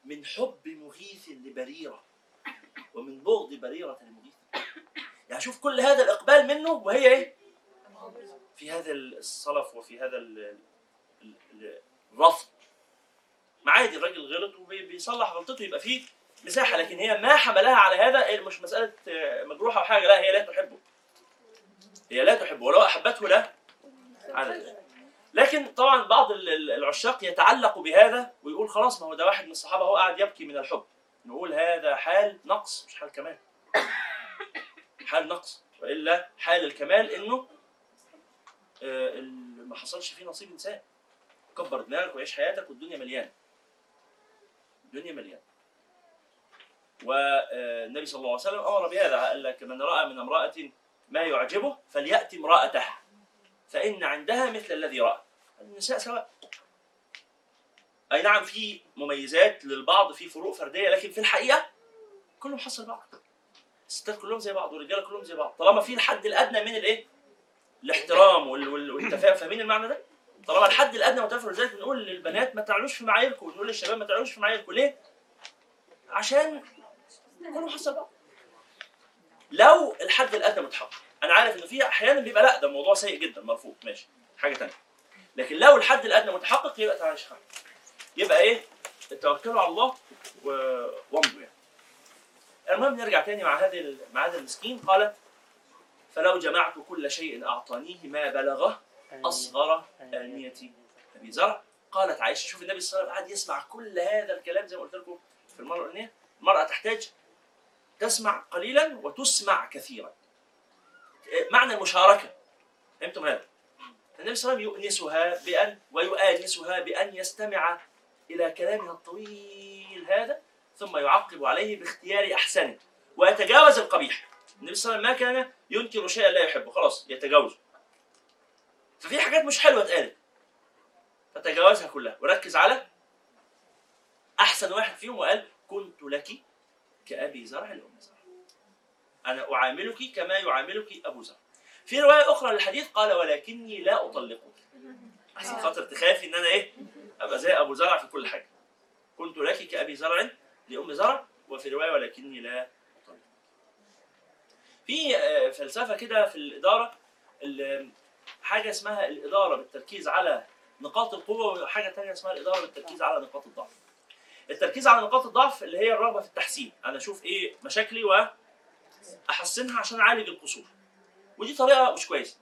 من حب مغيث لبريرة ومن بغض بريرة لمغيث. يعني شوف كل هذا الإقبال منه وهي إيه؟ في هذا الصلف وفي هذا ال- ال- ال- الرفض. ما عادي الراجل غلط وبيصلح غلطته يبقى فيه مساحة لكن هي ما حملها على هذا مش مسألة آه، مجروحة أو حاجة لا هي لا تحبه. هي لا تحبه ولو أحبته لا. على لكن طبعا بعض ال- ال- العشاق يتعلق بهذا ويقول خلاص ما هو ده واحد من الصحابة هو قاعد يبكي من الحب. نقول هذا حال نقص مش حال كمال. حال نقص وإلا حال الكمال إنه آه، ما حصلش فيه نصيب إنسان. كبر دماغك وعيش حياتك والدنيا مليانة. الدنيا مليانة. والنبي صلى الله عليه وسلم أمر بهذا قال لك من رأى من امرأة ما يعجبه فلياتي امرأته فإن عندها مثل الذي رأى. النساء سواء. أي نعم في مميزات للبعض في فروق فردية لكن في الحقيقة كلهم حصل بعض. الستات كلهم زي بعض والرجاله كلهم زي بعض. طالما في الحد الأدنى من الإيه؟ الاحترام وال- وال- والتفاهم فاهمين المعنى ده؟ طالما الحد الأدنى متوفر لذلك بنقول للبنات ما تعلوش في معاييركم ونقول للشباب ما تعلوش في معاييركم. ليه؟ عشان كله لو الحد الأدنى متحقق أنا عارف إنه في أحيانا بيبقى لأ ده موضوع سيء جدا مرفوض ماشي حاجة ثانية لكن لو الحد الأدنى متحقق يبقى تعالى شخص يبقى إيه؟ توكلوا على الله و... وامضوا يعني. المهم نرجع تاني مع هذه ال- مع هذا المسكين. قال فلو جمعت كل شيء أعطانيه ما بلغه أصغر آنية أبي زرع. قالت عائشة شوف النبي صلى الله عليه وسلم قعد يسمع كل هذا الكلام زي ما قلت لكم في المرة الأولانية. المرأة تحتاج تسمع قليلا وتسمع كثيرا. معنى المشاركة. فهمتم هذا؟ النبي صلى الله عليه وسلم يؤنسها بأن ويؤانسها بأن يستمع إلى كلامها الطويل هذا ثم يعقب عليه باختيار أحسنه ويتجاوز القبيح. النبي صلى الله عليه وسلم ما كان ينكر شيئا لا يحبه خلاص يتجاوزه. ففي حاجات مش حلوة اتقالت. فتجاوزها كلها. وركز على أحسن واحد فيهم وقال كنت لك كأبي زرع لأم زرع. أنا أعاملك كما يعاملك أبو زرع. في رواية أخرى للحديث قال ولكني لا أطلقك. عشان خاطر تخافي إن أنا إيه؟ أبقى زي أبو زرع في كل حاجة. كنت لك كأبي زرع لأم زرع وفي رواية ولكني لا أطلقك. في آه، فلسفة كده في الإدارة ال- حاجة اسمها الإدارة بالتركيز على نقاط القوة وحاجة تانية اسمها الإدارة والتركيز على نقاط الضعف. التركيز على نقاط الضعف اللي هي الرغبة في التحسين. أنا أشوف إيه مشاكلي وأحسنها عشان أعالج القصور. ودي طريقة مش كويسة.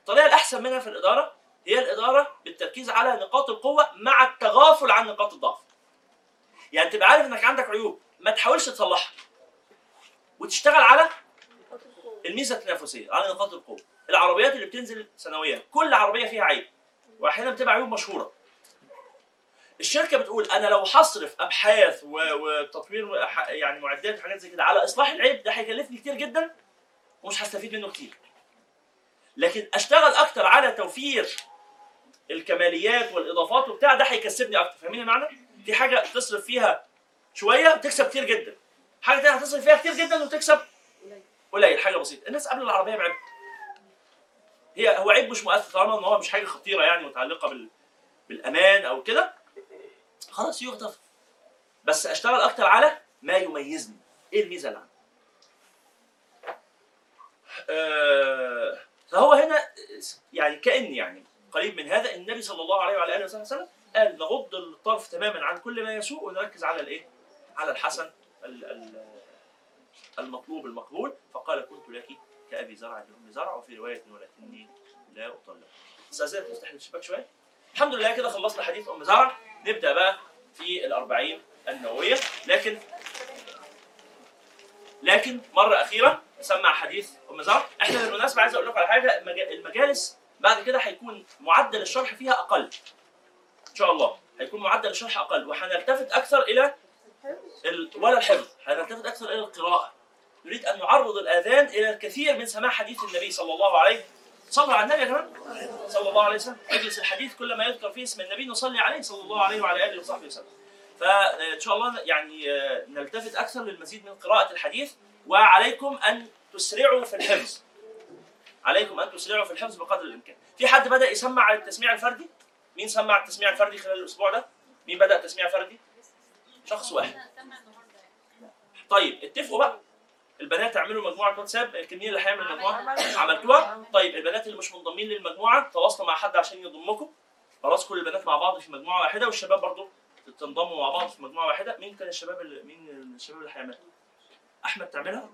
الطريقة الأحسن منها في الإدارة هي الإدارة بالتركيز على نقاط القوة مع التغافل عن نقاط الضعف. يعني تبقى عارف إنك عندك عيوب ما تحاولش تصلحها. وتشتغل على الميزة التنافسية على نقاط القوة. العربيات اللي بتنزل سنويا كل عربية فيها عيب. واحيانا بتبقى عيوب مشهورة. الشركة بتقول أنا لو هصرف أبحاث وتطوير يعني معدات وحاجات زي كده على إصلاح العيب ده هيكلفني كتير جدا ومش هستفيد منه كتير. لكن أشتغل أكتر على توفير الكماليات والإضافات وبتاع ده هيكسبني أكتر. فاهمين المعنى؟ في حاجة تصرف فيها شوية وتكسب كتير جدا. حاجة تانية هتصرف فيها كتير جدا وتكسب قليل. حاجة بسيطة. الناس قبل العربية بعيب هي هو عيب مش مؤثر طالما إن هو مش حاجة خطيرة يعني متعلقة بال بالأمان أو كده. خلاص يغتفر بس أشتغل أكتر على ما يميزني إيه الميزة اللي عندي آه، فهو هنا يعني كأن يعني قريب من هذا النبي صلى الله عليه وعلى آله وسلم قال نغض الطرف تماما عن كل ما يسوء ونركز على الإيه؟ على الحسن ال- ال- المطلوب المقبول فقال كنت لك كأبي زرع لأم زرع وفي رواية ولكني لا أطلق. استاذنك نفتح الشباك شوية. الحمد لله كده خلصنا حديث أم زرع. نبدأ بقى في الأربعين النووية. لكن لكن مرة اخيره سمع حديث أم زرع. إحنا بالمناسبة عايز أقول لكم على المجا- المجالس بعد كده هيكون معدل الشرح فيها أقل. إن شاء الله. هيكون معدل الشرح أقل. وهنلتفت أكثر إلى ال... ولا الحفظ. هنلتفت أكثر إلى القراءة. نريد أن نعرض الآذان إلى الكثير من سماع حديث النبي صلى الله عليه صلوا على النبي يا جماعة. صلى الله عليه وسلم. اجلس الحديث كل ما يذكر فيه اسم النبي نصلي عليه صلى الله عليه وعلى آله وصحبه وسلم. فان شاء الله يعني آه، نلتفت أكثر للمزيد من قراءة الحديث. وعليكم أن تسرعوا في الحفظ. عليكم أن تسرعوا في الحفظ بقدر الإمكان. في حد بدأ يسمع التسميع الفردي؟ مين سمع التسميع الفردي خلال الأسبوع ده؟ مين بدأ التسميع الفردي؟ شخص واحد. طيب اتفقوا بقى. البنات اعملوا مجموعة واتساب الكمين اللي هيعمل مجموعة عملتوها طيب البنات اللي مش منضمين للمجموعة تواصلوا مع حد عشان يضمكم. خلاص كل البنات مع بعض في مجموعة واحدة والشباب برضو تنضموا مع بعض في مجموعة واحدة. مين كان الشباب اللي مين الشباب اللي هيعملها أحمد تعملها؟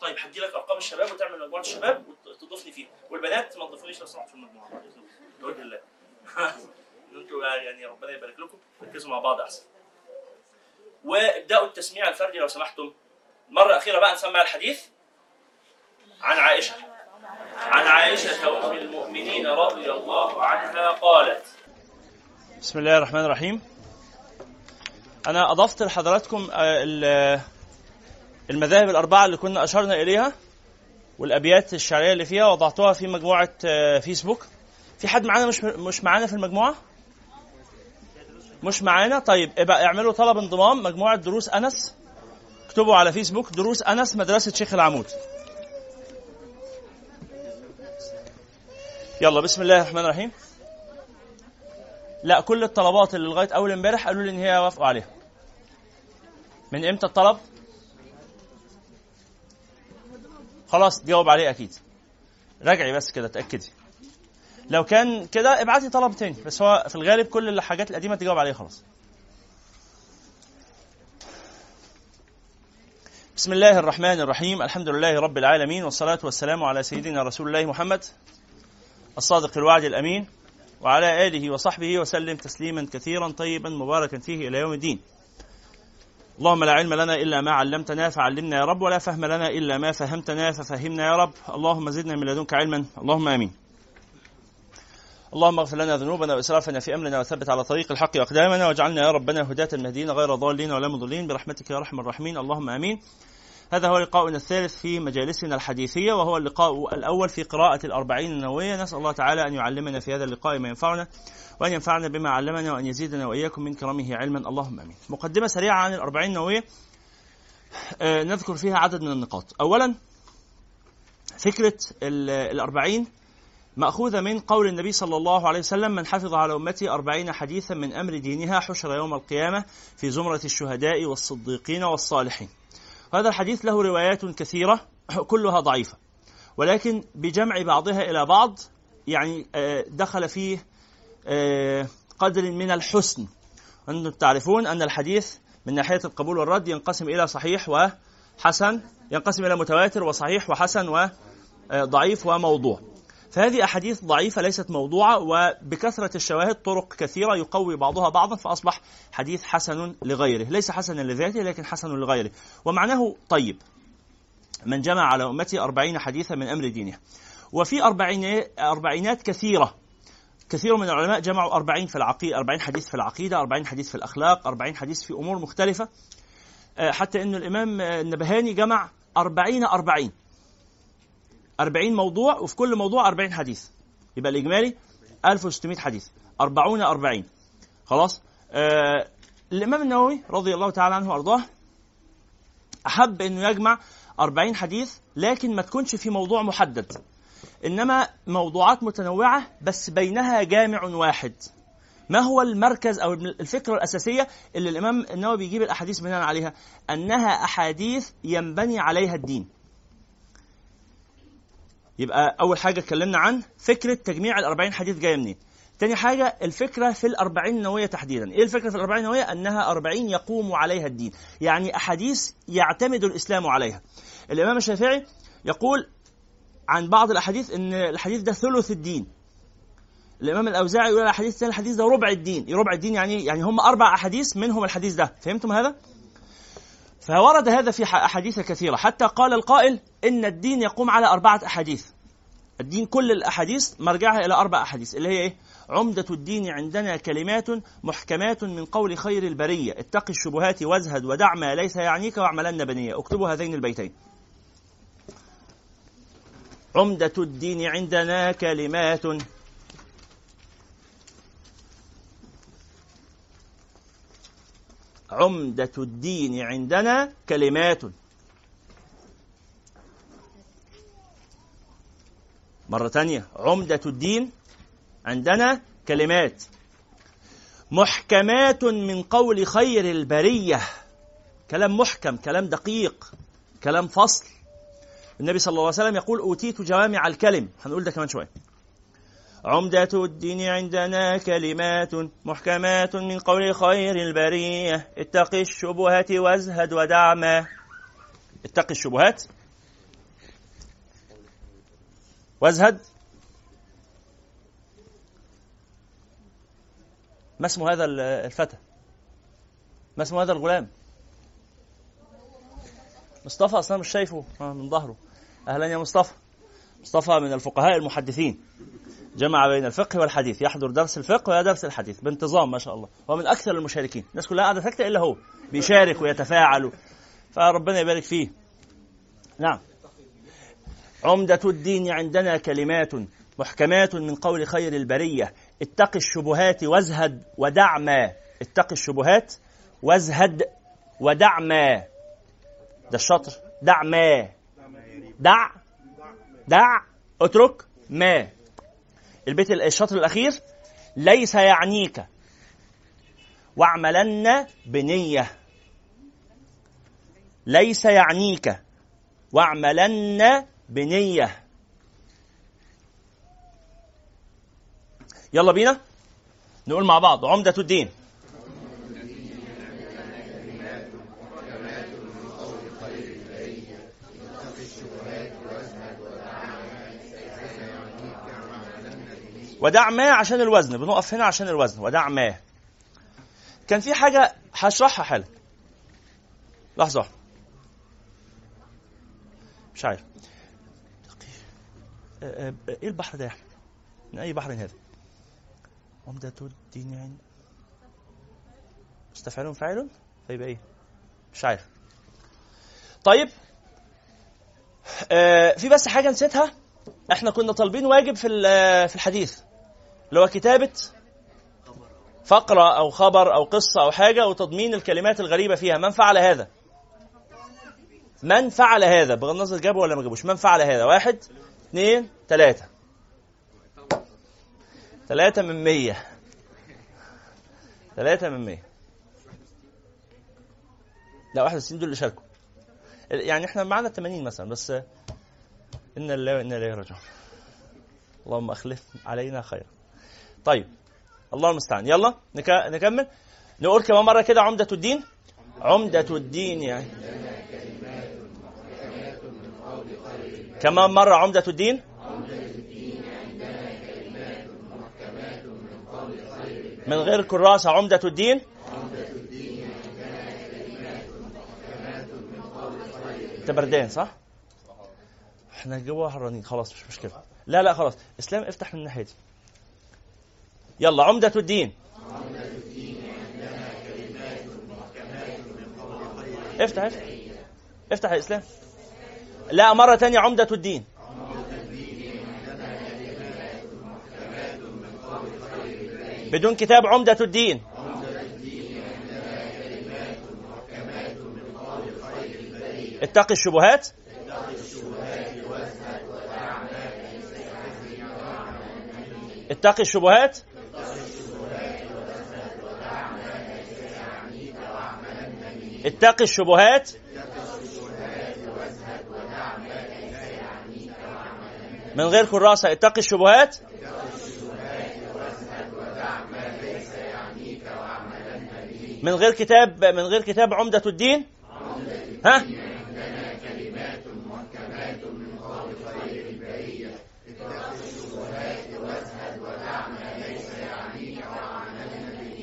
طيب هدي لك أرقام الشباب وتعمل مجموعة الشباب وتضيفني فيها. والبنات ما تضيفونيش لو سمحت في المجموعة. بوجه الله. <laughs> أنتوا يعني ربنا يبارك لكم. ركزوا مع بعض أحسن. وابدأوا التسميع الفردي لو سمحتم. مرة أخيرة بقى نسمع الحديث. عن عائشة. عن عائشة أم المؤمنين رضي الله عنها قالت. بسم الله الرحمن الرحيم. أنا أضفت لحضراتكم آه، ال- المذاهب الأربعة اللي كنا أشرنا إليها والأبيات الشعرية اللي فيها وضعتها في مجموعة آه، فيسبوك. في حد معانا مش مش معانا في المجموعة؟ مش معانا؟ طيب ابقى اعملوا طلب انضمام. مجموعة دروس أنس. اكتبوا على فيسبوك دروس أنس مدرسة شيخ العمود. يلا بسم الله الرحمن الرحيم. لا كل الطلبات اللي لغاية أول امبارح قالوا لي إن هي وافقوا عليها. من إمتى الطلب؟ خلاص جاوب عليه أكيد. راجعي بس كده اتاكدي لو كان كده ابعتي طلب تاني. بس هو في الغالب كل الحاجات القديمة تجاوب عليها خلاص. بسم الله الرحمن الرحيم. الحمد لله رب العالمين والصلاة والسلام على سيدنا رسول الله محمد الصادق الوعد الأمين وعلى آله وصحبه وسلم تسليما كثيرا طيبا مباركا فيه إلى يوم الدين. اللهم لا علم لنا إلا ما علمتنا فعلمنا يا رب ولا فهم لنا إلا ما فهمتنا ففهمنا يا رب. اللهم زدنا من لدنك علما اللهم آمين. اللهم اغفر لنا ذنوبنا وإسرافنا في أمرنا وثبت على طريق الحق اقدامنا واجعلنا يا ربنا هداة مهديين غير ضالين ولا مضلين برحمتك يا أرحم الراحمين اللهم آمين. هذا هو لقاؤنا الثالث في مجالسنا الحديثية وهو اللقاء الأول في قراءة الأربعين النووية نسأل الله تعالى أن يعلمنا في هذا اللقاء ما ينفعنا وأن ينفعنا بما علمنا وأن يزيدنا وإياكم من كرمه علما اللهم آمين. مقدمة سريعة عن الأربعين النووية آه، نذكر فيها عدد من النقاط. اولا فكرة ال- الأربعين مأخوذة من قول النبي صلى الله عليه وسلم من حفظ على أمتي أربعين حديثا من أمر دينها حشر يوم القيامة في زمرة الشهداء والصديقين والصالحين. هذا الحديث له روايات كثيرة كلها ضعيفة ولكن بجمع بعضها إلى بعض يعني آه، دخل فيه آه، قدر من الحسن. أنتم تعرفون أن الحديث من ناحية القبول والرد ينقسم إلى صحيح وحسن ينقسم إلى متواتر وصحيح وحسن وضعيف وموضوع. فهذه أحاديث ضعيفة ليست موضوعة وبكثرة الشواهد طرق كثيرة يقوي بعضها بعضا فأصبح حديث حسن لغيره. ليس حسنا لذاته لكن حسن لغيره. ومعناه طيب. من جمع على أمتي أربعين حديثا من أمر دينه. وفي أربعين أربعينات كثيرة. كثير من العلماء جمعوا أربعين في العقيدة أربعين حديث في العقيدة أربعين حديث في الأخلاق أربعين حديث في أمور مختلفة. آه، حتى أن الإمام النبهاني جمع أربعين أربعين. أربعين موضوع وفي كل موضوع أربعين حديث. يبقى الإجمالي 1600 حديث. أربعون أربعين. خلاص؟ آه الإمام النووي رضي الله تعالى عنه وأرضاه أحب أنه يجمع أربعين حديث لكن ما تكونش في موضوع محدد. إنما موضوعات متنوعة بس بينها جامع واحد. ما هو المركز أو الفكرة الأساسية اللي الإمام النووي بيجيب الأحاديث بناء عليها؟ أنها أحاديث ينبني عليها الدين. يبقى أول حاجة اتكلمنا عن فكرة تجميع الأربعين حديث جاية منين. تاني حاجة الفكرة في الأربعين النووية تحديدا. إيه الفكرة في الأربعين النووية أنها أربعين يقوم عليها الدين. يعني أحاديث يعتمد الإسلام عليها. الإمام الشافعي يقول عن بعض الأحاديث أن الحديث ده ثلث الدين. الإمام الأوزاعي يقول الحديث الحديث ده ربع الدين. ربع الدين يعني يعني هم أربع أحاديث منهم الحديث ده. فهمتم هذا؟ فورد هذا في أحاديث كثيرة. حتى قال القائل إن الدين يقوم على أربعة أحاديث. الدين كل الأحاديث مرجعها إلى أربع أحاديث اللي هي إيه؟ عمدة الدين عندنا كلمات محكمات من قول خير البرية. اتق الشبهات وازهد ودع ما ليس يعنيك واعملن بنية. اكتبوا هذين البيتين. عمدة الدين عندنا كلمات عمدة الدين عندنا كلمات. مرة تانية عمدة الدين عندنا كلمات. محكمات من قول خير البرية. كلام محكم كلام دقيق كلام فصل. النبي صلى الله عليه وسلم يقول أوتيت جوامع الكلم. هنقول ده كمان شوية. عمدة الدين عندنا كلمات محكمات من قول خير البرية. اتق الشبهات وازهد ودع ما اتق الشبهات. وازهد. ما اسم هذا الفتى؟ ما اسم هذا الغلام؟ مصطفى أصلا مش شايفه. من ظهره. أهلا يا مصطفى. مصطفى من الفقهاء المحدثين. جمع بين الفقه والحديث. يحضر درس الفقه ودرس الحديث. بانتظام ما شاء الله. هو من أكثر المشاركين. الناس كلها قاعدة ساكته إلا هو. بيشارك ويتفاعل. فربنا يبارك فيه. نعم. عمدة الدين عندنا كلمات محكمات من قول خير البرية. اتق الشبهات وازهد ودع ما اتق الشبهات وازهد ودع ما ده الشطر. دع ما دع. دع. اترك. ما. البيت الشطر الأخير ليس يعنيك. واعملن بنية. ليس يعنيك. واعملن بنية. يلا بينا. نقول مع بعض. عمدة الدين. ودع ما عشان الوزن بنقف هنا عشان الوزن ودع ما. كان في حاجة هشرحها حالا لحظة. مش عارف. إيه البحر ده يا أحمد؟ من أي بحر هذا؟ عمدة الدين يعني مستفعل فاعل فيبقى إيه؟ مش عارف. طيب. آه في بس حاجة نسيتها. إحنا كنا طالبين واجب في في الحديث. اللي هو كتابة فقرة أو خبر أو قصة أو حاجة وتضمين الكلمات الغريبة فيها. من فعل هذا؟ من فعل هذا؟ بغض النظر جابه ولا ما جابوش. من فعل هذا؟ واحد اثنين ثلاثة ثلاثة من مية. ثلاثة من مية. لا واحد وستين دول اللي شاركوا. يعني إحنا معنا 80 مثلا بس إن الله وإنا إليه راجعون. اللهم أخلف علينا خيرا. طيب. الله المستعان. يلا نك... نكمل. نقول كمان مرة كده عمدة الدين. عمدة الدين يعني. كمان مرة عمدة الدين. من غير كراسة عمدة الدين. انت بردان صح؟ إحنا جوا حرانين خلاص مش مشكلة. لا لا خلاص. إسلام افتح من الناحيه دي يلا عمدة الدين. افتح افتح. افتح يا اسلام لا مرة تانية عمدة الدين. بدون كتاب عمدة الدين. اتقي الشبهات. اتقي الشبهات. اتقي الشبهات. من غير كراسة اتقي الشبهات. من غير كتاب من غير كتاب عمدة الدين. ها؟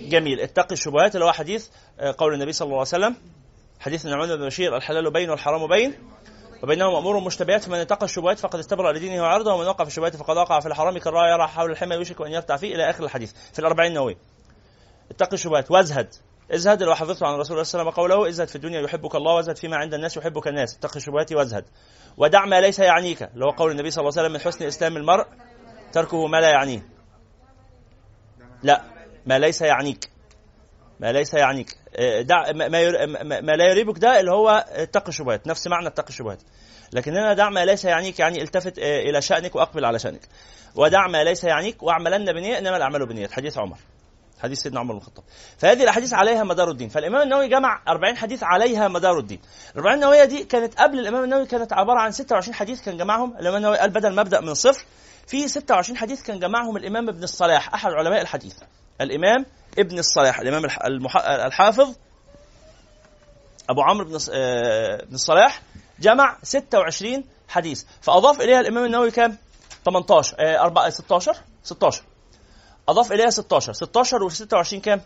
جميل. اتقي الشبهات اللي هو حديث آه، قول النبي صلى الله عليه وسلم حديث النعمان بن بشير الحلال بين والحرام بين وبينهما امور مشتبهات فمن اتقى الشبهات فقد استبرأ لدينه وعرضه ومن وقع في الشبهات فقد وقع في الحرام كالراعي يرى حول الحمى يوشك ان يرتع فيه إلى آخر الحديث. في الأربعين النووي. اتقي الشبهات وازهد. ازهد لو حفظته عن رسول الله صلى الله عليه وسلم قوله ازهد في الدنيا يحبك الله وازهد فيما عند الناس يحبك الناس. اتقي الشبهات وازهد. ودع ما ليس يعنيك اللي هو قول النبي صلى الله عليه وسلم من حسن اسلام المرء تركه ما لا يعنيه. لا. ما ليس يعنيك. ما ليس يعنيك. آه، دع ما, ير... ما لا يريبك ده اللي هو اتقي الشبهات نفس معنى اتقي الشبهات. لكن هنا دع ما ليس يعنيك يعني التفت آه، إلى شأنك وأقبل على شأنك. ودع ما ليس يعنيك وأعملن بنية إنما الأعمال بنيات حديث عمر. حديث سيدنا عمر بن الخطاب. فهذه الأحاديث عليها مدار الدين. فالإمام النووي جمع 40 حديث عليها مدار الدين. ال 40 النووية دي كانت قبل الإمام النووي كانت عبارة عن 26 حديث كان جمعهم. الإمام النووي قال بدل ما أبدأ من الصفر في 26 حديث كان جمعهم الإمام ابن الصلاح أحد علماء الحديث. الإمام ابن الصلاح المح... الحافظ أبو عمرو بن آه، الصلاح جمع 26 حديث. فأضاف إليها الإمام النووي كام؟ 18 آه، أربعة- 16 16 أضاف إليها 16 16 و 26 كام؟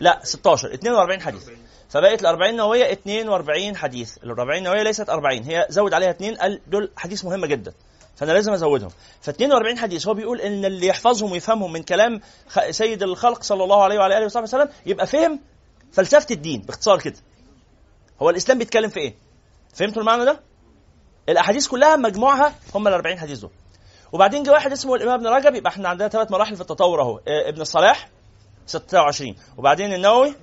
لا 16 42 حديث. فبقت ال 40 نوويه 42 حديث. ال 40 نوويه ليست 40 هي زود عليها اثنين قال دول حديث مهمه جدا. فأنا لازم ازودهم ف 42 حديث هو بيقول إن اللي يحفظهم ويفهمهم من كلام سيد الخلق صلى الله عليه وعلى آله وصحبه وسلم يبقى فهم فلسفة الدين باختصار كده. هو الإسلام بيتكلم في إيه؟ فهمتوا المعنى ده؟ الأحاديث كلها مجموعها هم ال 40 حديث دول. وبعدين جه واحد اسمه الإمام ابن رجب يبقى إحنا عندنا ثلاث مراحل في التطور أهو. آه، ابن الصلاح 26 وبعدين النووي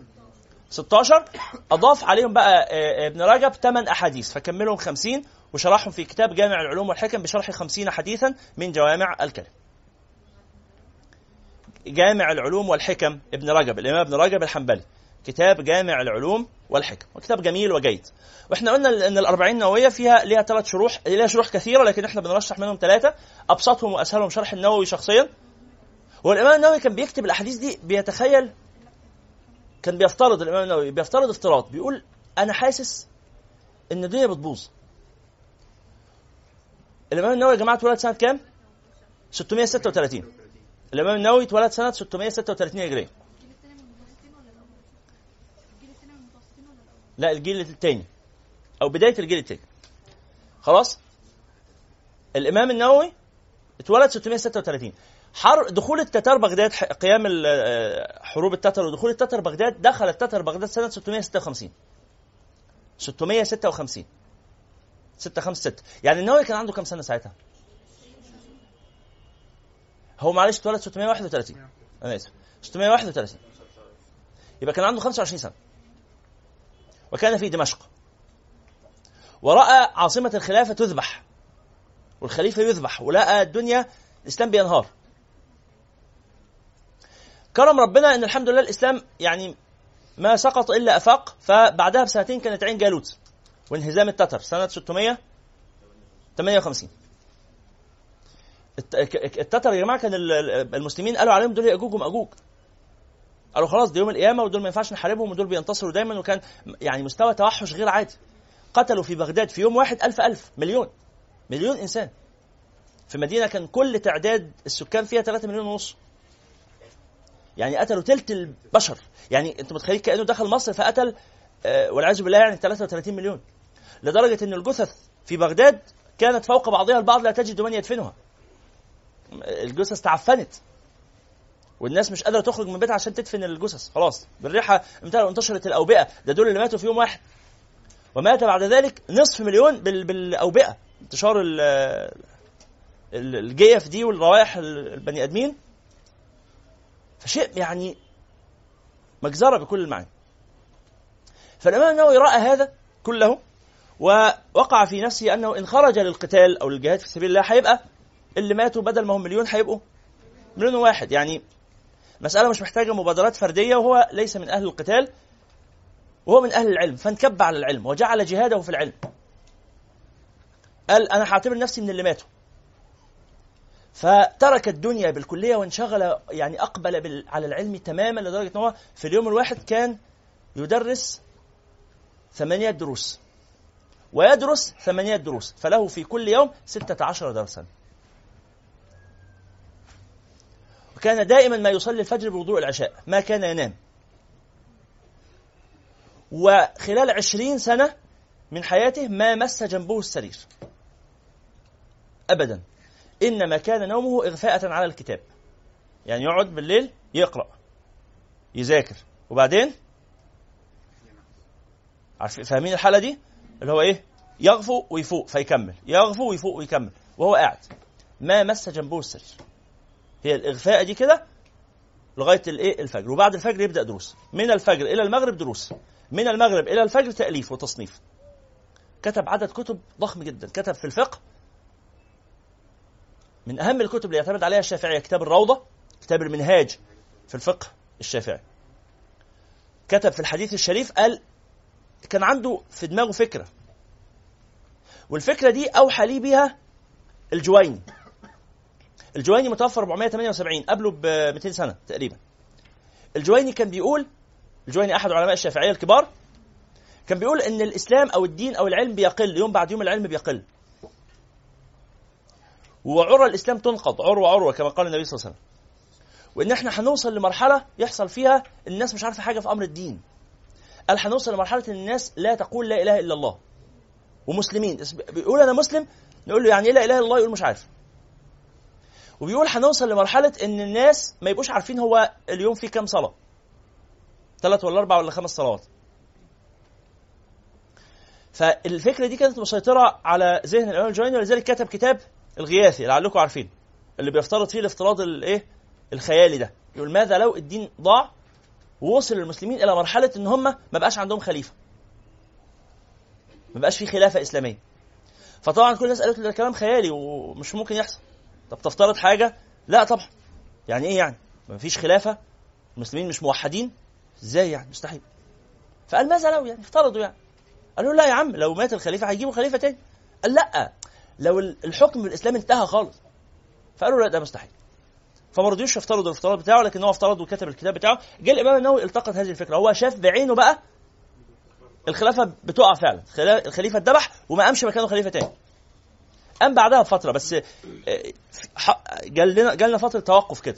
16 أضاف عليهم بقى آه، ابن رجب 8 أحاديث. فكملهم 50 وشرحهم في كتاب جامع العلوم والحكم بشرح 50 حديثا من جوامع الكلم جامع العلوم والحكم ابن رجب الإمام ابن رجب الحنبلي. كتاب جامع العلوم والحكم وكتاب جميل وجيد. وإحنا قلنا إن الأربعين نووية فيها ليها ثلاث شروح ليها شروح كثيرة لكن إحنا بنرشح منهم ثلاثة. أبسطهم وأسهلهم شرح النووي شخصيا. والإمام النووي كان بيكتب الأحاديث دي بيتخيل كان بيفترض الإمام النووي بيفترض افتراض بيقول أنا حاسس إن الدنيا بتبوظ. الإمام النووي يا جماعة اتولد سنة كام؟ 636 الإمام النووي اتولد سنة 636 هجرية لا الجيل الثاني أو بداية الجيل الثاني خلاص؟ الإمام النووي اتولد 636 حر دخول التتار بغداد قيام آه، حروب التتر ودخول التتر بغداد دخل التتر بغداد سنة 656 656 656 يعني النووي كان عنده كام سنة ساعتها؟ هو معلش اتولد 631 أنا آسف. 631 يبقى كان عنده 25 سنة. وكان في دمشق. ورأى عاصمة الخلافة تذبح. والخليفة يذبح. ولقى الدنيا الإسلام بينهار. كرم ربنا إن الحمد لله الإسلام يعني ما سقط إلا أفاق. فبعدها بسنتين كانت عين جالوت. وانهزام التتر سنة 658 الت- ك- التتر يا جماعة كان ال- ال- المسلمين قالوا عليهم دول ياجوج وماجوج قالوا خلاص ده يوم القيامة ودول ما ينفعش نحاربهم ودول بينتصروا دايما وكان يعني مستوى توحش غير عادي. قتلوا في بغداد في يوم واحد ألف ألف مليون. مليون إنسان. في مدينة كان كل تعداد السكان فيها 3 مليون ونص. يعني قتلوا تلت البشر. يعني أنت متخيل كأنه دخل مصر فقتل آه، والعياذ بالله يعني 33 مليون. لدرجة إن الجثث في بغداد كانت فوق بعضها البعض لا تجد من يدفنها. الجثث تعفنت. والناس مش قادرة تخرج من بيتها عشان تدفن الجثث. خلاص بالريحة انتشرت الأوبئة. ده دول اللي ماتوا في يوم واحد. ومات بعد ذلك نصف مليون بال- بالأوبئة. انتشار ال- ال- الجيف دي والروائح ال- البني آدمين. فشيء يعني مجزرة بكل المعاني. فالأمام النووي رأى هذا كله ووقع في نفسه أنه إن خرج للقتال أو للجهاد في سبيل الله هيبقى اللي ماتوا بدل ما هم مليون هيبقوا مليون واحد. يعني مسألة مش محتاجة مبادرات فردية وهو ليس من أهل القتال وهو من أهل العلم. فانكب على العلم وجعل جهاده في العلم. قال أنا هعتبر نفسي من اللي ماتوا. فترك الدنيا بالكلية وانشغل يعني بال- على العلم تماما لدرجة أنه في اليوم الواحد كان يدرس ثمانية دروس. ويدرس ثمانية دروس فله في كل يوم ستة عشر درسا. وكان دائما ما يصلي الفجر بوضوء العشاء ما كان ينام. وخلال عشرين سنة من حياته ما مس جنبه السرير. أبدا. إنما كان نومه إغفاءة على الكتاب. يعني يقعد بالليل يقرأ يذاكر. وبعدين؟ عارفين فاهمين الحالة دي؟ اللي هو إيه؟ يغفو ويفوق فيكمل. يغفو ويفوق ويكمل. وهو قاعد. ما مس جنبه السرير هي الإغفاء دي كده لغاية الإيه؟ الفجر. وبعد الفجر يبدأ دروس. من الفجر إلى المغرب دروس. من المغرب إلى الفجر تأليف وتصنيف. كتب عدد كتب ضخم جدا. كتب في الفقه من أهم الكتب اللي يعتمد عليها الشافعية. كتاب الروضة كتاب المنهاج في الفقه الشافعي. كتب في الحديث الشريف قال كان عنده في دماغه فكرة. والفكرة دي أوحى لي بها الجويني. الجويني متوفى 478 قبله ب 200 سنة تقريبا. الجويني كان بيقول الجويني أحد علماء الشافعية الكبار كان بيقول إن الإسلام أو الدين أو العلم بيقل يوم بعد يوم العلم بيقل. وعروة الإسلام تنقض عروة عروة كما قال النبي صلى الله عليه وسلم. وإن إحنا هنوصل لمرحلة يحصل فيها الناس مش عارفة حاجة في أمر الدين. قال هنوصل لمرحلة إن الناس لا تقول لا إله إلا الله. ومسلمين. بيقول أنا مسلم نقول له يعني إيه لا إله إلا الله؟ يقول مش عارف. وبيقول هنوصل لمرحلة إن الناس ما يبقوش عارفين هو اليوم فيه كام صلاة. ثلاث ولا أربع ولا خمس صلوات. فالفكرة دي كانت مسيطرة على ذهن الامام الجويني ولذلك كتب كتاب الغياثي لعلكم عارفين اللي بيفترض فيه الافتراض الايه الخيالي ده. يقول ماذا لو الدين ضاع ووصل المسلمين إلى مرحلة إن هم ما بقاش عندهم خليفة. ما بقاش في خلافة إسلامية. فطبعا كل الناس قالت ده كلام خيالي ومش ممكن يحصل. طب تفترض حاجة؟ لا طبعا. يعني إيه يعني؟ ما فيش خلافة؟ المسلمين مش موحدين؟ إزاي يعني؟ مستحيل. فقال ماذا لو يعني؟ افترضوا يعني. قالوا لا يا عم لو مات الخليفة هيجيبوا خليفة تاني. قال لا لو الحكم بالاسلام انتهى خالص. فقالوا لا ده مستحيل. فما رضيوش يفترضوا الافتراض بتاعه لكن هو افترض وكتب الكتاب بتاعه. جه الإمام النووي التقط هذه الفكرة هو شاف بعينه بقى الخلافة بتقع فعلا. الخليفة اتذبح وما قامش مكانه خليفة تاني. قام بعدها بفترة بس آه، ح- جالنا جالنا فترة توقف كده.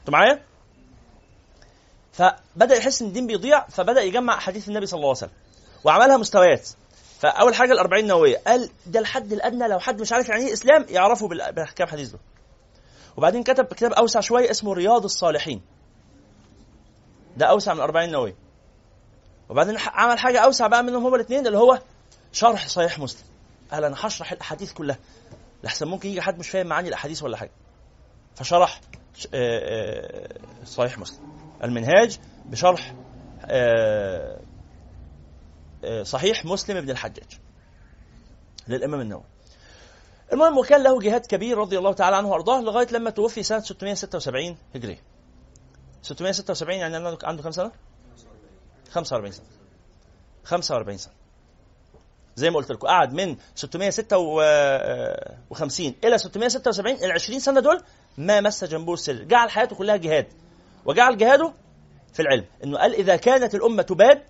أنتوا معايا؟ فبدأ يحس إن الدين بيضيع فبدأ يجمع أحاديث النبي صلى الله عليه وسلم وعملها مستويات. فأول حاجة الأربعين نوويه قال ده الحد الأدنى لو حد مش عارف يعني إيه إسلام يعرفه باحكام حديث ده وبعدين كتب كتاب أوسع شوية اسمه رياض الصالحين. ده أوسع من الأربعين نوويه وبعدين عمل حاجة أوسع بقى منهم هما الاثنين اللي هو شرح صحيح مسلم. قال أنا هشرح الأحاديث كلها. لحسن ممكن يجي حد مش فاهم معاني الأحاديث ولا حاجة. فشرح آه، آه، صحيح مسلم. المنهاج بشرح آه، صحيح مسلم بن الحجاج للإمام النووي. المهم وكان له جهاد كبير رضي الله تعالى عنه وأرضاه لغاية لما توفي سنة 676 هجريه 676 يعني عنده كام سنة؟ 45 سنة. 45 سنة. زي ما قلت لكم قعد من 656 إلى 676 ال 20 سنة دول ما مس جنبه السر جعل حياته كلها جهاد. وجعل جهاده في العلم. إنه قال إذا كانت الأمة تباد